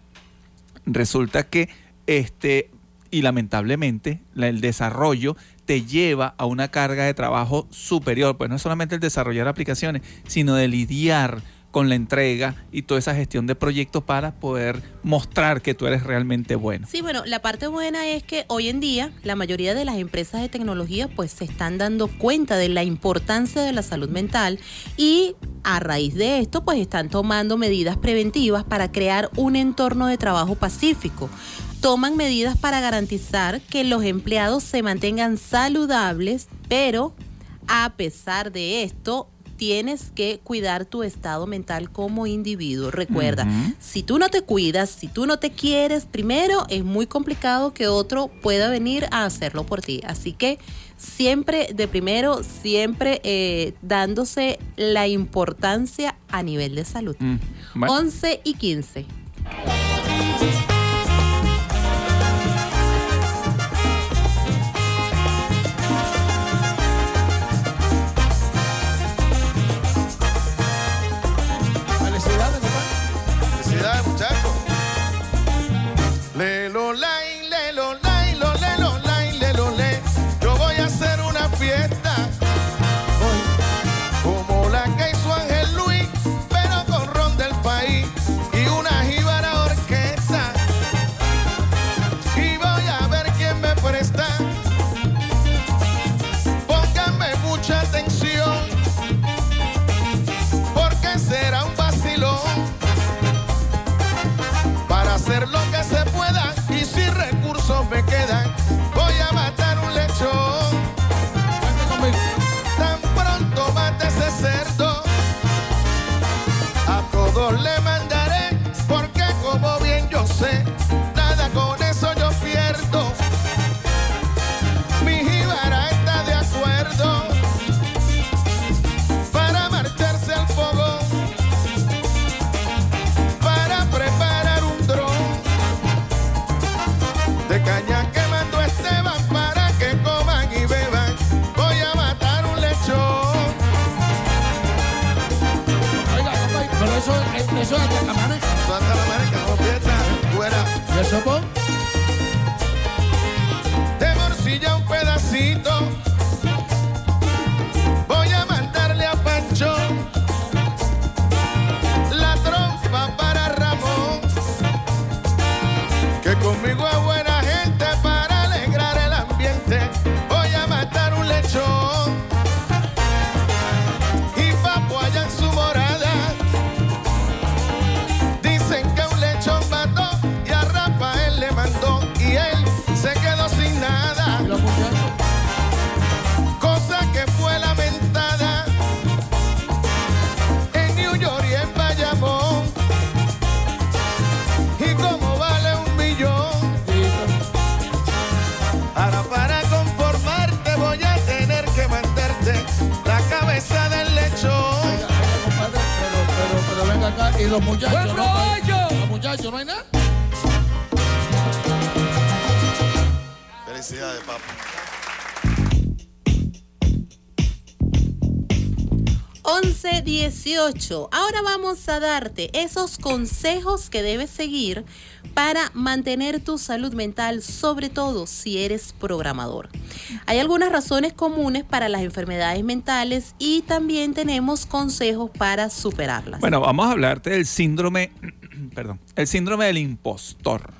resulta que este y lamentablemente la- el desarrollo te lleva a una carga de trabajo superior, pues no solamente el desarrollar aplicaciones, sino de lidiar con la entrega y toda esa gestión de proyectos para poder mostrar que tú eres realmente bueno. Sí, bueno, la parte buena es que hoy en día la mayoría de las empresas de tecnología pues se están dando cuenta de la importancia de la salud mental y a raíz de esto pues están tomando medidas preventivas para crear un entorno de trabajo pacífico. Toman medidas para garantizar que los empleados se mantengan saludables, pero a pesar de esto, tienes que cuidar tu estado mental como individuo. Recuerda, si tú no te cuidas, si tú no te quieres, primero es muy complicado que otro pueda venir a hacerlo por ti. Así que siempre, de primero, siempre eh, dándose la importancia a nivel de salud. Mm, bueno. 11 y 15. 18. Ahora vamos a darte esos consejos que debes seguir para mantener tu salud mental, sobre todo si eres programador. Hay algunas razones comunes para las enfermedades mentales y también tenemos consejos para superarlas. Bueno, vamos a hablarte del síndrome, perdón, el síndrome del impostor.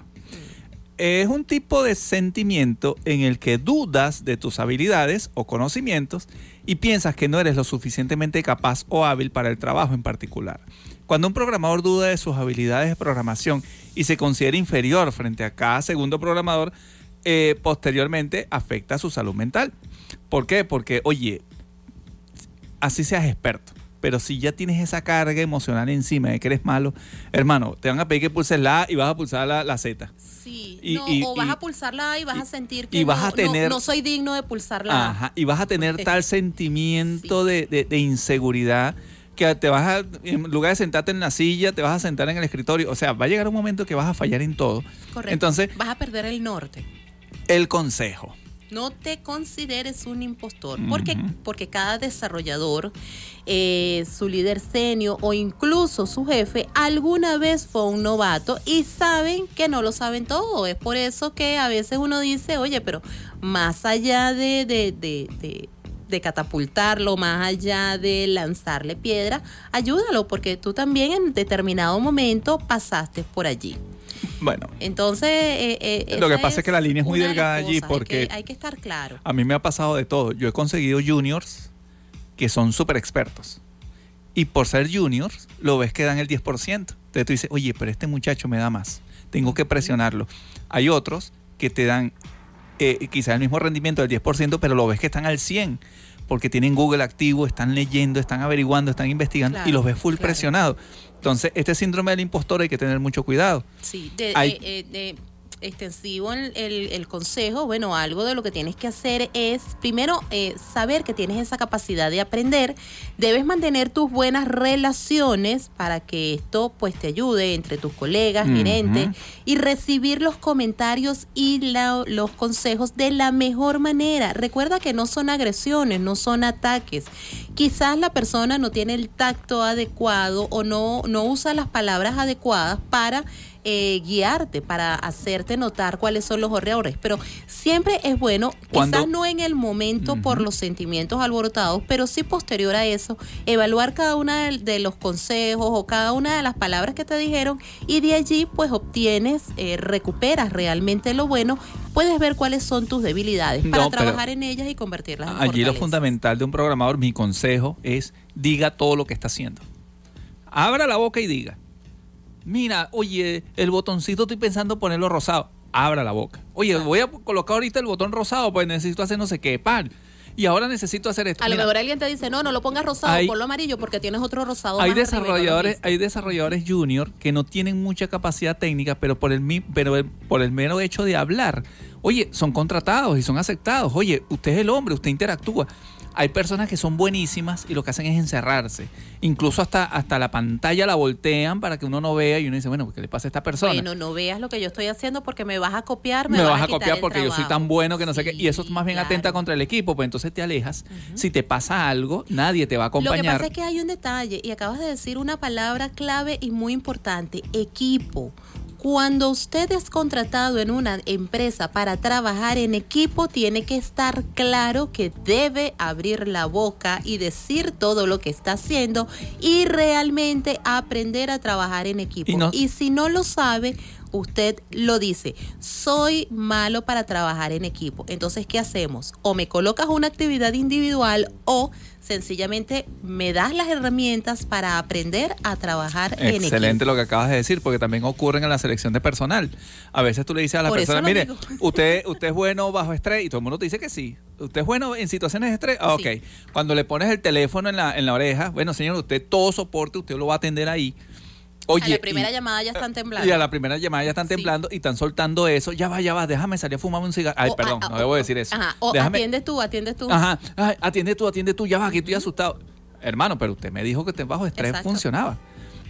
Es un tipo de sentimiento en el que dudas de tus habilidades o conocimientos y piensas que no eres lo suficientemente capaz o hábil para el trabajo en particular. Cuando un programador duda de sus habilidades de programación y se considera inferior frente a cada segundo programador, eh, posteriormente afecta su salud mental. ¿Por qué? Porque, oye, así seas experto, Pero si ya tienes esa carga emocional encima de que eres malo, hermano, te van a pedir que pulses la A y vas a pulsar la, la Z. Sí, Y- no, y- o vas y- a pulsar la A y vas a sentir que y vas no, a tener- no, soy digno de pulsar la A. Ajá, y vas a tener tal sentimiento de, de- de inseguridad que te vas a, en lugar de sentarte en la silla, te vas a sentar en el escritorio. O sea, va a llegar un momento que vas a fallar en todo. Correcto. Entonces, vas a perder el norte. el consejo. No te consideres un impostor, porque, porque cada desarrollador, eh, su líder senior o incluso su jefe, alguna vez fue un novato y saben que no lo saben todo. Es por eso que a veces uno dice, oye, pero más allá de, de, de, de- de catapultarlo, más allá de lanzarle piedra, ayúdalo, porque tú también en determinado momento pasaste por allí. Bueno, Entonces, eh, eh, Lo que pasa es que la línea es muy de delgada allí cosas, hay porque- que- hay que estar claro. a mí me ha pasado de todo. Yo he conseguido juniors que son súper expertos. Y por ser juniors, lo ves que dan el 10%. Entonces tú dices, oye, pero este muchacho me da más. Tengo que presionarlo. Hay otros que te dan eh, quizás el mismo rendimiento del 10%, pero lo ves que están al 100%, porque tienen Google activo, están leyendo, están averiguando, están investigando y los ves full claro. presionados. Entonces, este síndrome del impostor hay que tener mucho cuidado. Sí, de, Hay- eh, eh, de- extensivo el, el- el consejo, bueno, algo de lo que tienes que hacer es, primero, eh, saber que tienes esa capacidad de aprender. Debes mantener tus buenas relaciones para que esto pues te ayude entre tus colegas, Ujú. gerentes, y recibir los comentarios y la- los consejos de la mejor manera. Recuerda que no son agresiones, no son ataques. Quizás la persona no tiene el tacto adecuado o no, no usa las palabras adecuadas para eh, guiarte, para hacerte notar cuáles son los errores. Pero siempre es bueno, quizás no en el momento por los sentimientos alborotados, pero sí posterior a eso, evaluar cada uno de, los consejos o cada una de las palabras que te dijeron y de allí pues obtienes, eh, recuperas realmente lo bueno, puedes ver cuáles son tus debilidades para No, trabajar en ellas y convertirlas en Allí lo fundamental de un programador, mi consejo es diga todo lo que está haciendo. Abra la boca y diga. Mira, oye, el botoncito estoy pensando ponerlo rosado. Abra la boca. Oye, voy a colocar ahorita el botón rosado, pues necesito hacer no sé qué. Pan. Y ahora necesito hacer esto. A lo mejor alguien te dice, no, no lo pongas rosado, Hay- ponlo amarillo porque tienes otro rosado. hay más arriba y no lo desarrolladores, viste". hay desarrolladores junior que no tienen mucha capacidad técnica, pero por el pero el- por el mero hecho de hablar, oye, son contratados y son aceptados. Oye, usted es el hombre, usted interactúa. Hay personas que son buenísimas y lo que hacen es encerrarse. Incluso hasta, hasta la pantalla la voltean para que uno no vea y uno dice, bueno, ¿qué le pasa a esta persona? Bueno, no veas lo que yo estoy haciendo porque me vas a copiar, me, me vas a quitar copiar el porque yo soy tan bueno que no sé qué. Y eso es más bien claro. atenta contra el equipo, pues entonces te alejas. Si te pasa algo, nadie te va a Lo que acompañar. pasa es que hay un detalle y acabas de decir una palabra clave y muy importante, equipo. Cuando usted es contratado en una empresa para trabajar en equipo, tiene que estar claro que debe abrir la boca y decir todo lo que está haciendo y realmente aprender a trabajar en equipo. Y no- y si no lo sabe, usted lo dice, soy malo para trabajar en equipo. Entonces, ¿qué hacemos? O me colocas una actividad individual o sencillamente me das las herramientas para aprender a trabajar en equipo. Excelente lo que acabas de decir, porque también ocurren en la selección de personal. A veces tú le dices a la Por eso persona, mire, digo. usted, usted es bueno bajo estrés, y todo el mundo te dice que sí. Usted es bueno en situaciones de estrés. Ah, ok. Cuando le pones el teléfono en la, en la oreja, bueno, señor, usted todo soporte, usted lo va a atender ahí. Oye, a la primera y- llamada ya están temblando. y a la primera llamada ya están temblando y están soltando eso. Ya va, ya va, déjame salir a fumar un cigarro. Ay, O, perdón, ah, no ah, debo o- decir eso. Ajá, o Déjame- atiendes tú, atiendes tú. Ajá, ay, atiende tú, atiende tú, ya va, que estoy asustado. Hermano, pero usted me dijo que te bajo estrés Exacto. funcionaba.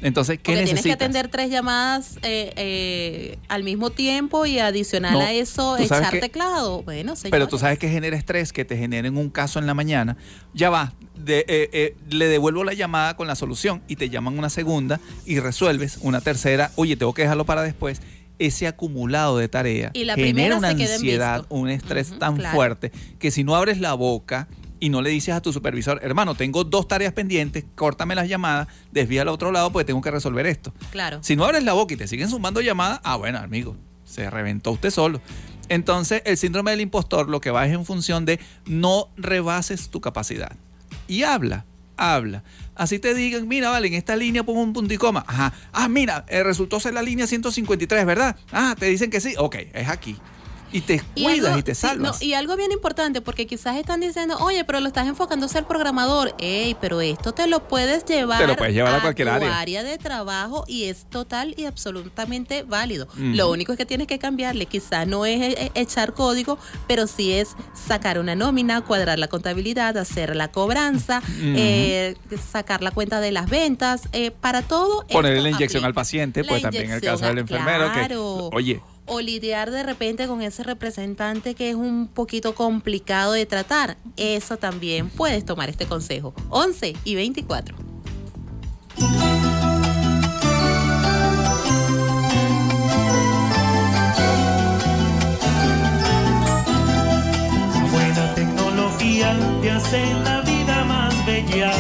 Entonces, ¿qué Porque tienes que necesitas? atender tres llamadas eh, eh, al mismo tiempo y adicional No, a eso echar que- teclado. Bueno, Pero señores. tú sabes que genera estrés, que te generen un caso en la mañana. Ya va, de- eh, eh, le devuelvo la llamada con la solución y te llaman una segunda y resuelves una tercera. Oye, tengo que dejarlo para después. Ese acumulado de tarea Y la genera una ansiedad, un estrés tan claro. fuerte que si no abres la boca y no le dices a tu supervisor, hermano, tengo dos tareas pendientes, córtame las llamadas, desvía al otro lado porque tengo que resolver esto. Claro. Si no abres la boca y te siguen sumando llamadas, ah, bueno, amigo, se reventó usted solo. Entonces, el síndrome del impostor lo que va es en función de no rebases tu capacidad. Y habla, habla. Así te digan, mira, vale, en esta línea pongo un punto y coma. Ajá. Ah, mira, eh, resultó ser la línea 153, ¿verdad? Ah, te dicen que sí. Ok, es aquí. Y te Y cuidas algo- y te sí, salvas. no, y algo bien importante, porque quizás están diciendo, oye, pero lo estás enfocando a ser programador. Ey, pero esto te lo puedes llevar, Te lo puedes llevar a cualquier tu área. área de trabajo y es total y absolutamente válido. Lo único es que tienes que cambiarle, quizás no es eh, echar código, pero sí es sacar una nómina, cuadrar la contabilidad, hacer la cobranza, eh, sacar la cuenta de las ventas, eh, para todo. Ponerle la inyección aplica. al paciente, La pues también en el caso del enfermero, claro. que, oye, o lidiar de repente con ese representante que es un poquito complicado de tratar. Eso también puedes tomar este consejo. 11 y 24. La buena tecnología te hace la vida más bella.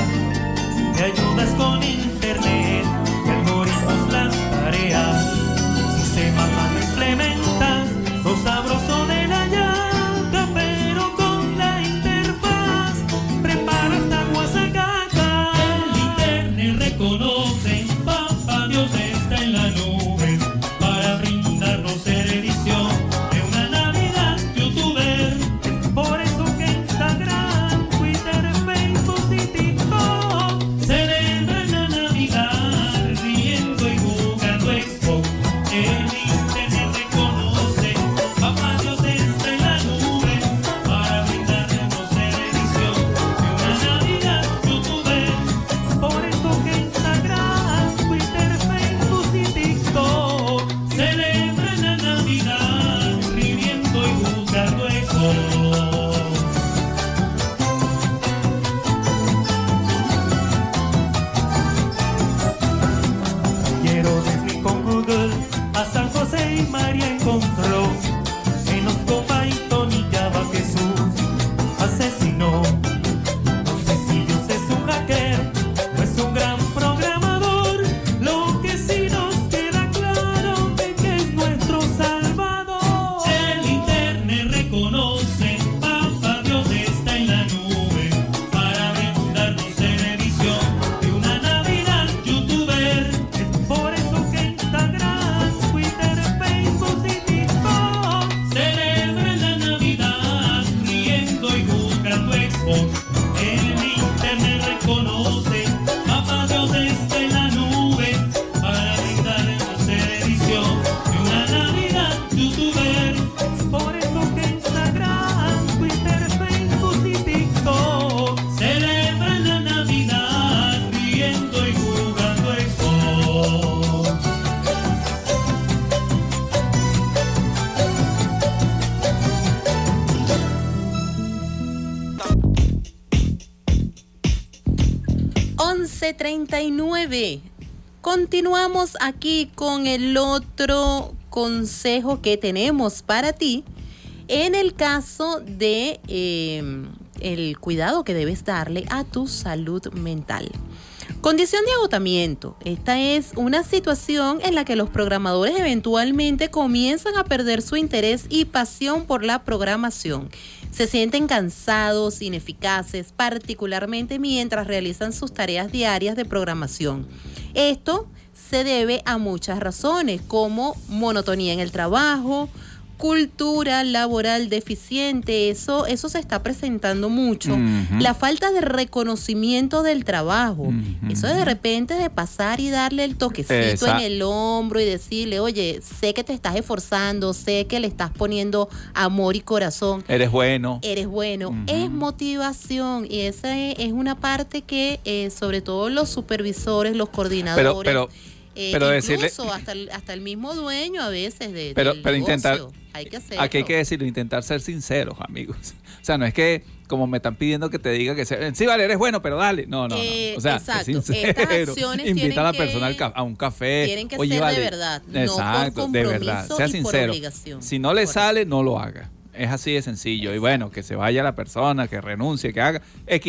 Continuamos aquí con el otro consejo que tenemos para ti en el caso de eh, el cuidado que debes darle a tu salud mental. Condición de agotamiento. Esta es una situación en la que los programadores eventualmente comienzan a perder su interés y pasión por la programación. Se sienten cansados, ineficaces, particularmente mientras realizan sus tareas diarias de programación. Esto se debe a muchas razones, como monotonía en el trabajo, cultura laboral deficiente, eso, eso se está presentando mucho. La falta de reconocimiento del trabajo, eso de repente de pasar y darle el toquecito Esa- en el hombro y decirle, oye, sé que te estás esforzando, sé que le estás poniendo amor y corazón. eres bueno. Eres bueno, es motivación y esa es, una parte que eh, sobre todo los supervisores, los coordinadores, pero- eh, pero incluso decirle- hasta, el, hasta el mismo dueño a veces de, Pero, del pero intentar. negocio. hay que hacerlo. Aquí hay que decirlo, intentar ser sinceros, amigos. O sea, no es que como me están pidiendo que te diga que sea, sí, vale, eres bueno, pero dale. No, no, no. Eh, O sea, exacto. sincero. Estas acciones Invita a la persona a un café. tienen que Oye, ser de verdad, no por Exacto, de verdad. Sea sincero. Si no le sale, no lo haga. Es así de sencillo. Y bueno, que se vaya la persona, que renuncie, que haga.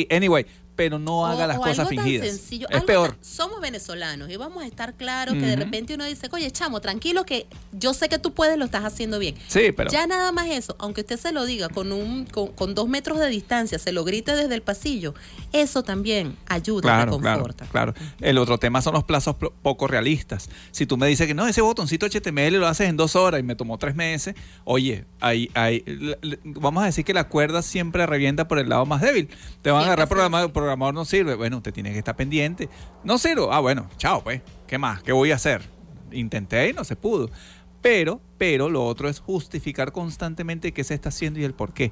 Anyway. Pero no haga O- las o cosas algo tan fingidas. sencillo, es algo peor. tan- somos venezolanos y vamos a estar claros que de repente uno dice, oye, chamo, tranquilo que yo sé que tú puedes, lo estás haciendo bien. Sí, pero- Ya nada más eso, aunque usted se lo diga con, un, con, con dos metros de distancia, se lo grite desde el pasillo, eso también ayuda, Claro, te claro, conforta. claro. El otro tema son los plazos poco realistas. Si tú me dices que no, ese botoncito HTML lo haces en dos horas y me tomó tres meses, oye, ahí, ahí, vamos a decir que la cuerda siempre revienta por el lado más débil. Te van a agarrar programador, el programador no sirve. Bueno, usted tiene que estar pendiente. No sirve. Ah, bueno, chao, pues. ¿Qué más? ¿Qué voy a hacer? Intenté y no se pudo. Pero, pero lo otro es justificar constantemente qué se está haciendo y el por qué.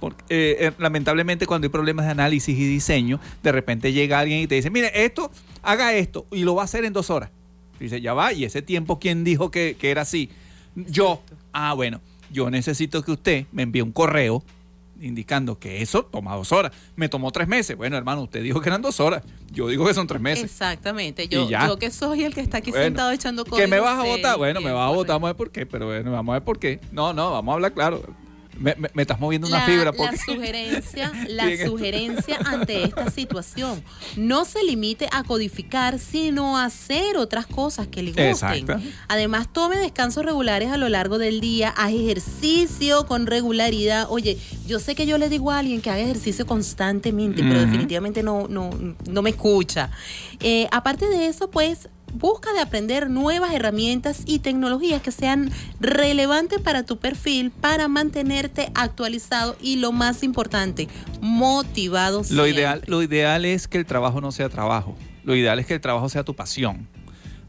Porque, eh, eh, lamentablemente cuando hay problemas de análisis y diseño, de repente llega alguien y te dice, mire, esto, haga esto y lo va a hacer en dos horas. Dice, ya va, y ese tiempo, ¿quién dijo que, que era así? Yo, ah, bueno, yo necesito que usted me envíe un correo indicando que eso toma dos horas. Me tomó tres meses. Bueno, hermano, usted dijo que eran dos horas. Yo digo que son tres meses. Exactamente. Yo, yo que soy el que está aquí Bueno, sentado echando código. ¿Que me vas a votar? Bueno, me vas a votar, vamos a ver por qué, pero bueno, vamos a ver por qué. No, no, vamos a hablar claro. Me, me- me estás moviendo una la, fibra la porque... sugerencia, la Bien, esto. sugerencia ante esta situación no se limite a codificar, sino a hacer otras cosas que le gusten. Exacto. Además, tome descansos regulares a lo largo del día, haz ejercicio con regularidad. Oye, yo sé que yo le digo a alguien que haga ejercicio constantemente, pero definitivamente no, no, no me escucha. Eh, aparte de eso, pues busca de aprender nuevas herramientas y tecnologías que sean relevantes para tu perfil para mantenerte actualizado y lo más importante, motivado. Lo ideal, lo ideal es que el trabajo no sea trabajo. Lo ideal es que el trabajo sea tu pasión.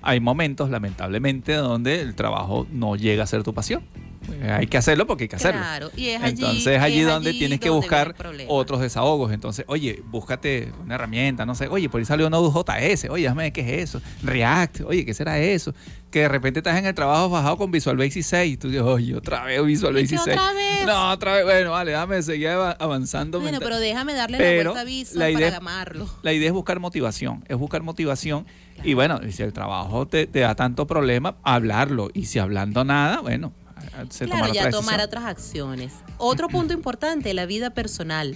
Hay momentos, lamentablemente, donde el trabajo no llega a ser tu pasión. Eh, Hay que hacerlo porque hay que hacerlo. Claro, y es allí- Entonces allí es donde allí tienes que donde buscar otros desahogos. Entonces, oye, búscate una herramienta, no sé, oye, por ahí salió Node.js, oye, déjame ver qué es eso. React, oye, ¿qué será eso? Que de repente estás en el trabajo bajado con Visual Basic 6 y tú dices, oye, otra vez Visual ¿Y Basic qué 6. otra vez? No, otra vez, bueno, vale, déjame seguir ava- avanzando. Bueno, mental- pero déjame darle Pero la vuelta a Visual la idea- para amarlo. la idea es buscar motivación, es buscar motivación. Y bueno, si el trabajo te, te da tanto problema, hablarlo. Y si hablando nada, bueno, se Claro, ya tomar otras acciones. Otro punto importante, la vida personal.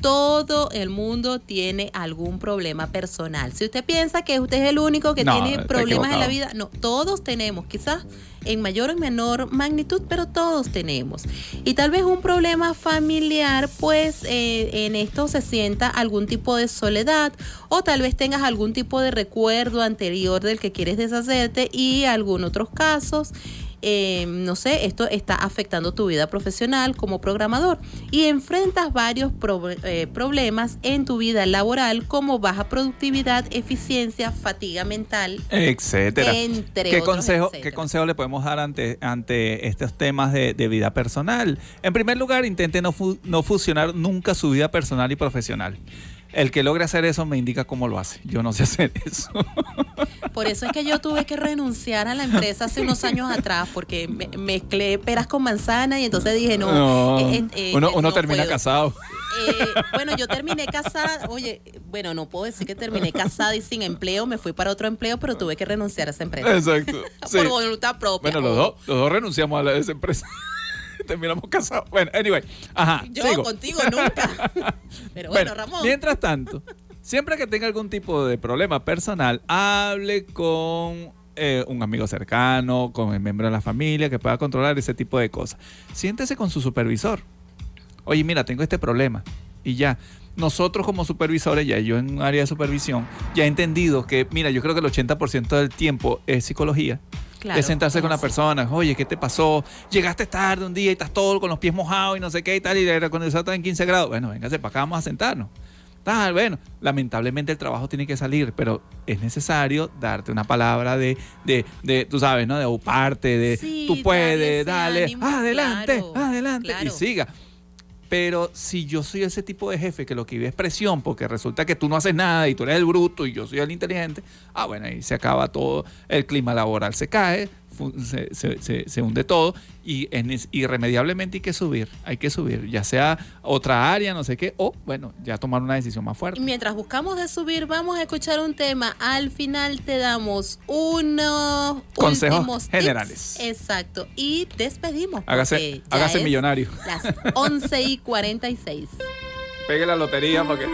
Todo el mundo tiene algún problema personal. Si usted piensa que usted es el único que No, tiene problemas en la vida, no, todos tenemos, quizás en mayor o en menor magnitud, pero todos tenemos. Y tal vez un problema familiar, pues eh, en esto se sienta algún tipo de soledad o tal vez tengas algún tipo de recuerdo anterior del que quieres deshacerte y algún otros casos eh, no sé, esto está afectando tu vida profesional como programador y enfrentas varios pro- eh, problemas en tu vida laboral como baja productividad, eficiencia, fatiga mental. etcétera. Entre ¿Qué otros, consejo, etcétera. ¿Qué consejo le podemos dar ante, ante estos temas de, de vida personal? En primer lugar, intente no, fu- no fusionar nunca su vida personal y profesional. El que logre hacer eso me indica cómo lo hace. Yo no sé hacer eso. Por eso es que yo tuve que renunciar a la empresa hace unos años atrás porque me- mezclé peras con manzana y entonces dije, no, No, eh, eh, eh, uno uno no termina puedo. casado. Eh, bueno, yo terminé casada, oye, bueno, no puedo decir que terminé casada y sin empleo, me fui para otro empleo, pero tuve que renunciar a esa empresa. Exacto. sí. Por voluntad propia. Bueno, los dos, los dos renunciamos a la, esa empresa. Terminamos casados. Bueno, anyway. Ajá. Yo sigo. contigo nunca. Pero bueno, Ramón. Mientras tanto, siempre que tenga algún tipo de problema personal, hable con eh, un amigo cercano, con el miembro de la familia que pueda controlar ese tipo de cosas. Siéntese con su supervisor. Oye, mira, tengo este problema. Y ya. Nosotros como supervisores, ya yo en un área de supervisión, ya he entendido que, mira, yo creo que el 80% del tiempo es psicología. Claro, es sentarse es con la persona, oye, ¿qué te pasó? Llegaste tarde un día y estás todo con los pies mojados y no sé qué y tal, y el aire acondicionado está en 15 grados. Bueno, véngase para acá, vamos a sentarnos. Tal, bueno, lamentablemente el trabajo tiene que salir, pero es necesario darte una palabra de, de, de tú sabes, ¿no? De uparte, de Sí, tú puedes, dale, ánimo, adelante, claro, adelante, y siga. Pero si yo soy ese tipo de jefe que lo que vive es presión, porque resulta que tú no haces nada y tú eres el bruto y yo soy el inteligente, ah, bueno, ahí se acaba todo, el clima laboral se cae, se, se- se- se hunde todo y es nes- irremediablemente hay que subir, hay que subir, ya sea otra área, no sé qué, o bueno, ya tomar una decisión más Y fuerte. mientras buscamos de subir, vamos a escuchar un tema. Al final te damos unos Consejos últimos tips. generales. Exacto. Y despedimos. Hágase, hágase millonario. Las 11 y 46. Pegue la lotería porque...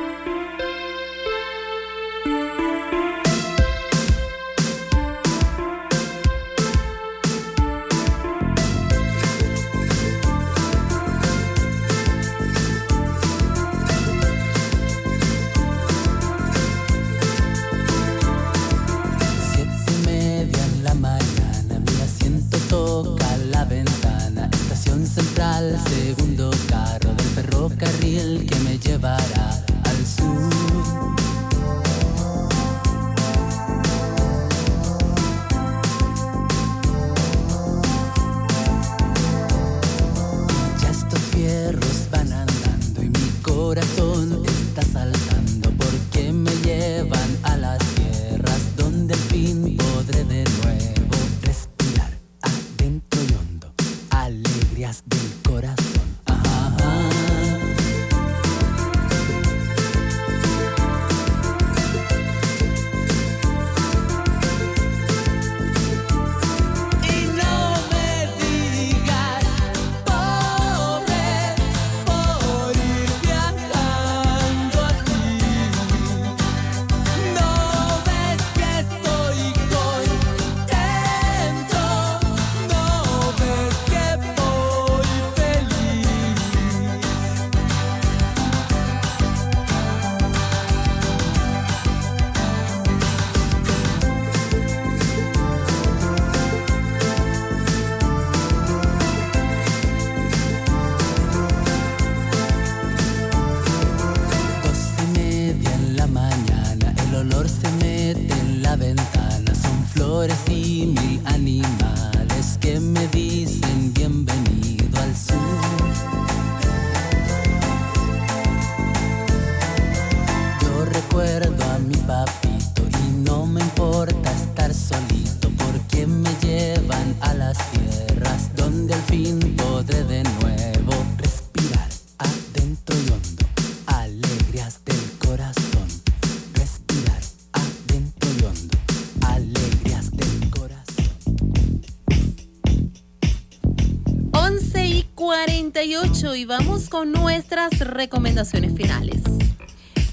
48 y vamos con nuestras recomendaciones finales.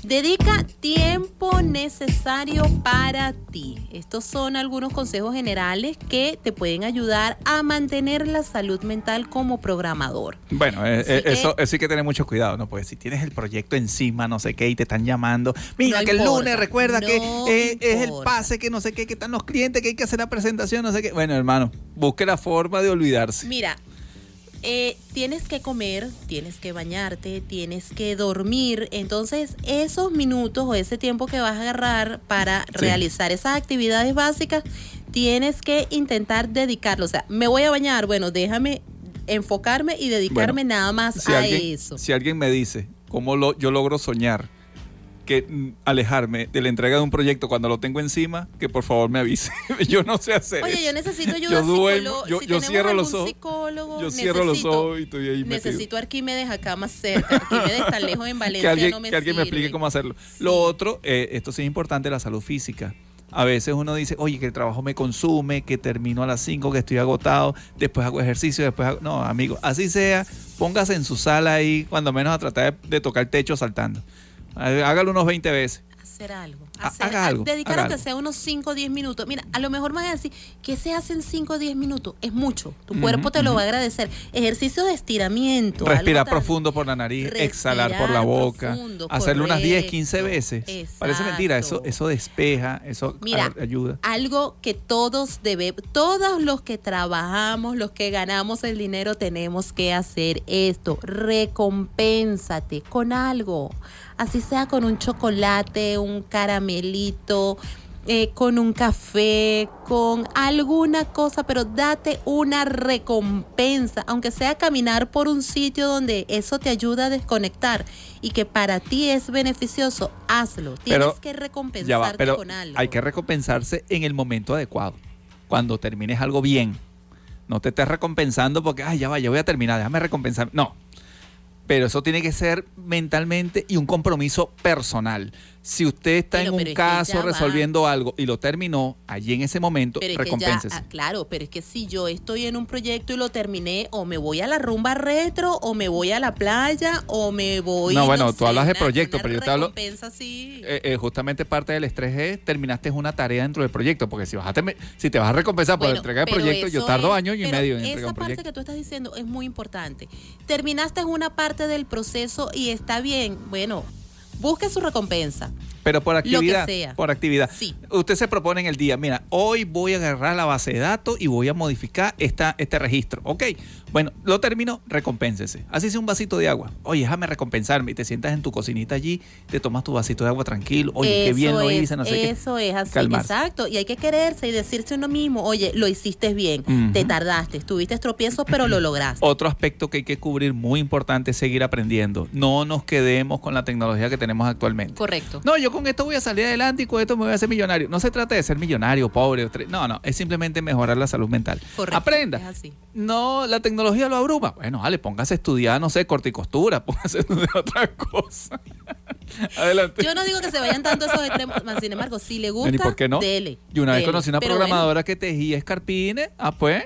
Dedica tiempo necesario para ti. Estos son algunos consejos generales que te pueden ayudar a mantener la salud mental como programador. Bueno, eh, eh, que- eso, eso hay que tener mucho cuidado, ¿no? Porque si tienes el proyecto encima, no sé qué, y te están llamando, mira No que el lunes recuerda que no eh, es el pase, que no sé qué, que están los clientes, que hay que hacer la presentación, no sé qué. Bueno, hermano, busque la forma de olvidarse. Mira, eh, tienes que comer, tienes que bañarte, tienes que dormir. Entonces, esos minutos o ese tiempo que vas a agarrar para Sí. realizar esas actividades básicas, tienes que intentar dedicarlo. O sea, me voy a bañar, bueno, déjame enfocarme y dedicarme Bueno, nada más Si a alguien, eso. si alguien me dice cómo lo, yo logro soñar, que mm, alejarme de la entrega de un proyecto cuando lo tengo encima, que por favor me avise. yo no sé hacer Oye, eso. yo necesito ayuda Yo duermo, yo- si yo cierro los ojos. psicólogo, Yo cierro los necesito- ojos y estoy ahí metido. Necesito Arquímedes acá más cerca. Arquímedes tan lejos en Valencia que alguien, no me que alguien me sirve. explique cómo hacerlo. Lo otro, eh, esto sí es importante, la salud física. A veces uno dice, oye, que el trabajo me consume, que termino a las 5, que estoy agotado, después hago ejercicio, después hago... No, amigo, así sea, póngase en su sala ahí, cuando menos a tratar de, de tocar el techo saltando. Há- Hágalo unos 20 veces. hacer algo. Ha- Hacer, haga algo, dedicar haga aunque algo. sea unos 5 o 10 minutos. Mira, a lo mejor más decir que se hacen 5 o 10 minutos. Es mucho. Tu cuerpo te lo va a agradecer. Ejercicio de estiramiento. Respirar profundo por la nariz, exhalar por la boca, profundo, hacerlo unas 10, correcto. 15 veces. Parece mentira, eso, eso despeja, eso Mira, ayuda. Algo que todos debemos, todos los que trabajamos, los que ganamos el dinero, tenemos que hacer esto. Recompénsate con algo. Así sea con un chocolate, un caramelito, eh, con un café, con alguna cosa, pero date una recompensa, aunque sea caminar por un sitio donde eso te ayuda a desconectar y que para ti es beneficioso, hazlo. Tienes Pero, que recompensarte va, pero con algo. hay que recompensarse en el momento adecuado. Cuando termines algo bien. No te estés recompensando porque, ay, ya va, ya voy a terminar, déjame recompensar. No. Pero eso tiene que ser mentalmente y un compromiso personal. Si usted está Pero- en un es caso va. resolviendo algo y lo terminó allí en ese momento, Pero es ya, ah, claro, pero es que si yo estoy en un proyecto y lo terminé, o me voy a la rumba retro, o me voy a la playa, o me voy. No, bueno, tú sé, hablas de proyecto, una pero yo te hablo- así. Eh, eh, justamente parte del estrés es terminaste una tarea dentro del proyecto, porque si vas a si te vas a recompensar por la entrega de pero proyecto, yo tardo es- años y medio en entregar Esa un parte proyecto. que tú estás diciendo es muy importante. Terminaste una parte del proceso y está bien. Bueno, busque su recompensa. Pero por Lo que actividad, sea. por actividad. Usted se propone en el día, mira, hoy voy a agarrar la base de datos y voy a modificar esta, este registro. Ok, bueno, lo termino, recompénsese. Así sea un vasito de agua. Oye, déjame recompensarme. Y te sientas en tu cocinita allí, te tomas tu vasito de agua tranquilo. Oye, qué bien Eso lo hice, no sé qué. Eso es así, Calmarse. exacto. Y hay que quererse y decirse uno mismo, oye, lo hiciste bien, te tardaste, tuviste tropiezos, pero lo lograste. Otro aspecto que hay que cubrir muy importante es seguir aprendiendo. No nos quedemos con la tecnología que tenemos actualmente. Correcto. No, yo con esto voy a salir adelante y con esto me voy a hacer millonario. No se trata de ser millonario, pobre. No, no, es simplemente mejorar la salud mental. Correcto. Aprenda. Es así. No, la tecnología lo abruma. Bueno, vale, póngase a estudiar, no sé, corte y costura, póngase a estudiar otra cosa. Adelante. Yo no digo que se vayan tanto esos extremos, más sin embargo, si le gusta, ¿Y por qué no? dele. Y una vez conocí una Pero bueno, programadora que tejía escarpines, ah, pues,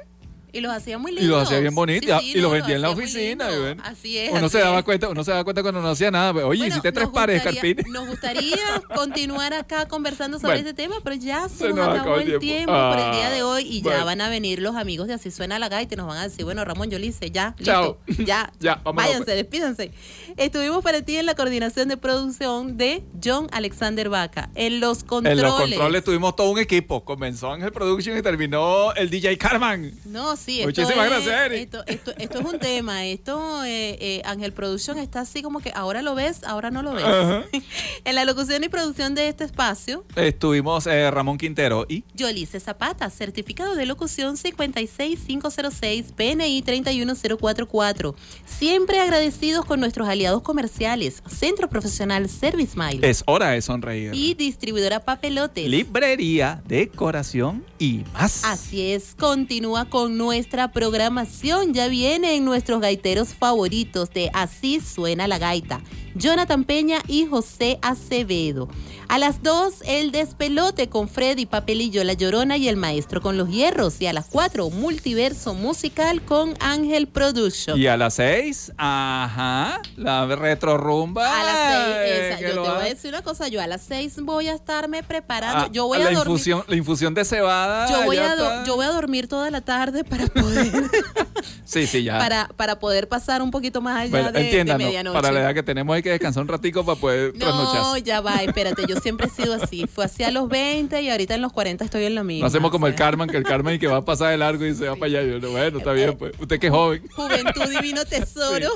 y los hacía muy y lindos. los hacía bien bonitos, Sí, ah, sí, y los no, vendía en la oficina. y lindo. Así es. Uno así se daba es. cuenta, uno se daba cuenta cuando no hacía nada. Oye, Bueno, hiciste tres pares escarpines. Nos gustaría continuar acá conversando sobre Bueno. este tema, pero ya se, Se nos, nos acabó el tiempo. por el día Ah, de hoy y bueno. ya van a venir los amigos de Así Suena la Gaita y nos van a decir, bueno, Ramón, yo le hice, ya, Chao. listo, ya, Ya, vámonos, váyanse, pues. despídanse. Estuvimos para ti en la coordinación de producción de John Alexander Vaca, en los controles. En los controles tuvimos todo un equipo. Comenzó Ángel Production y terminó el DJ Carman. No, Sí, Muchísimas es- gracias, Eric. Esto, esto, esto es un tema. Esto, eh, eh, Ángel Production está así como que ahora lo ves, ahora no lo ves. En la locución y producción de este espacio, Estuvimos eh, Ramón Quintero y Yolice Zapata, certificado de locución 56506, PNI 31044. Siempre agradecidos con nuestros aliados comerciales, Centro Profesional Service Mile es hora de sonreír. y distribuidora Papelotes. Librería, decoración y más. Así es, continúa con nuestra programación. Ya vienen nuestros gaiteros favoritos de Así suena la gaita. Jonathan Peña y José Acevedo. A las 2, el despelote con Freddy Papelillo, La Llorona y el Maestro con los Hierros. Y a las 4, multiverso musical con Ángel Production. Y a las seis, ajá, la retro rumba. A las 6, eh, que yo te voy a decir una cosa, yo a las 6 voy a estarme preparando. Ah, yo voy la a dormir. infusión, la infusión de cebada. Yo voy, a do- yo voy a dormir toda la tarde para poder Sí, sí, ya. para, para poder pasar un poquito más allá Bueno, de, de medianoche. para la edad que tenemos hay que descansar un ratico para poder no, trasnochar. ya va, espérate, yo siempre he sido así. Fue así a los 20 y ahorita en los 40 estoy en lo mismo. No hacemos como el Carmen, que el Carmen y que va a pasar de largo y se va para allá. Yo, bueno, está bien, pues. Usted que es joven. Juventud divino tesoro.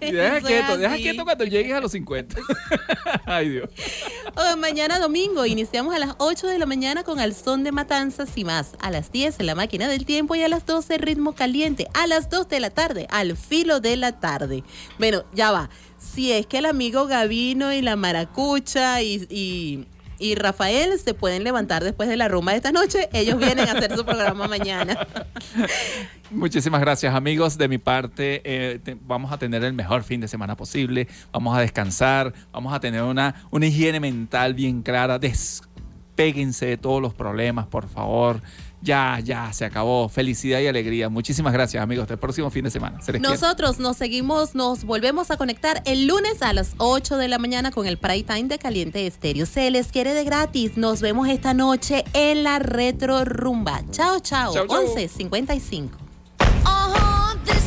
Y deja quieto, deja quieto cuando llegues a los 50. Ay, Dios. Oh, mañana domingo iniciamos a las 8 de la mañana con Al Son de Matanzas y más. A las 10 en la máquina del tiempo y a las 12 ritmo caliente. A las 2 de la tarde, al filo de la tarde. Bueno, ya va. Si es que el amigo Gavino y la Maracucha y, y, y Rafael se pueden levantar después de la rumba de esta noche, ellos vienen a hacer su programa mañana. Muchísimas gracias amigos. De mi parte, eh, te- vamos a tener el mejor fin de semana posible. Vamos a descansar. Vamos a tener una, una higiene mental bien clara. Despéguense de todos los problemas, por favor. Ya, ya, se acabó. Felicidad y alegría. Muchísimas gracias amigos. Hasta el próximo fin de semana. Se les quiere. Nosotros nos seguimos, nos volvemos a conectar el lunes a las 8 de la mañana con el Prime Time de Caliente Estéreo. Se les quiere de gratis. Nos vemos esta noche en la Retro Rumba. Chao, chao. Chao, chao. 11.55. Uh-huh, this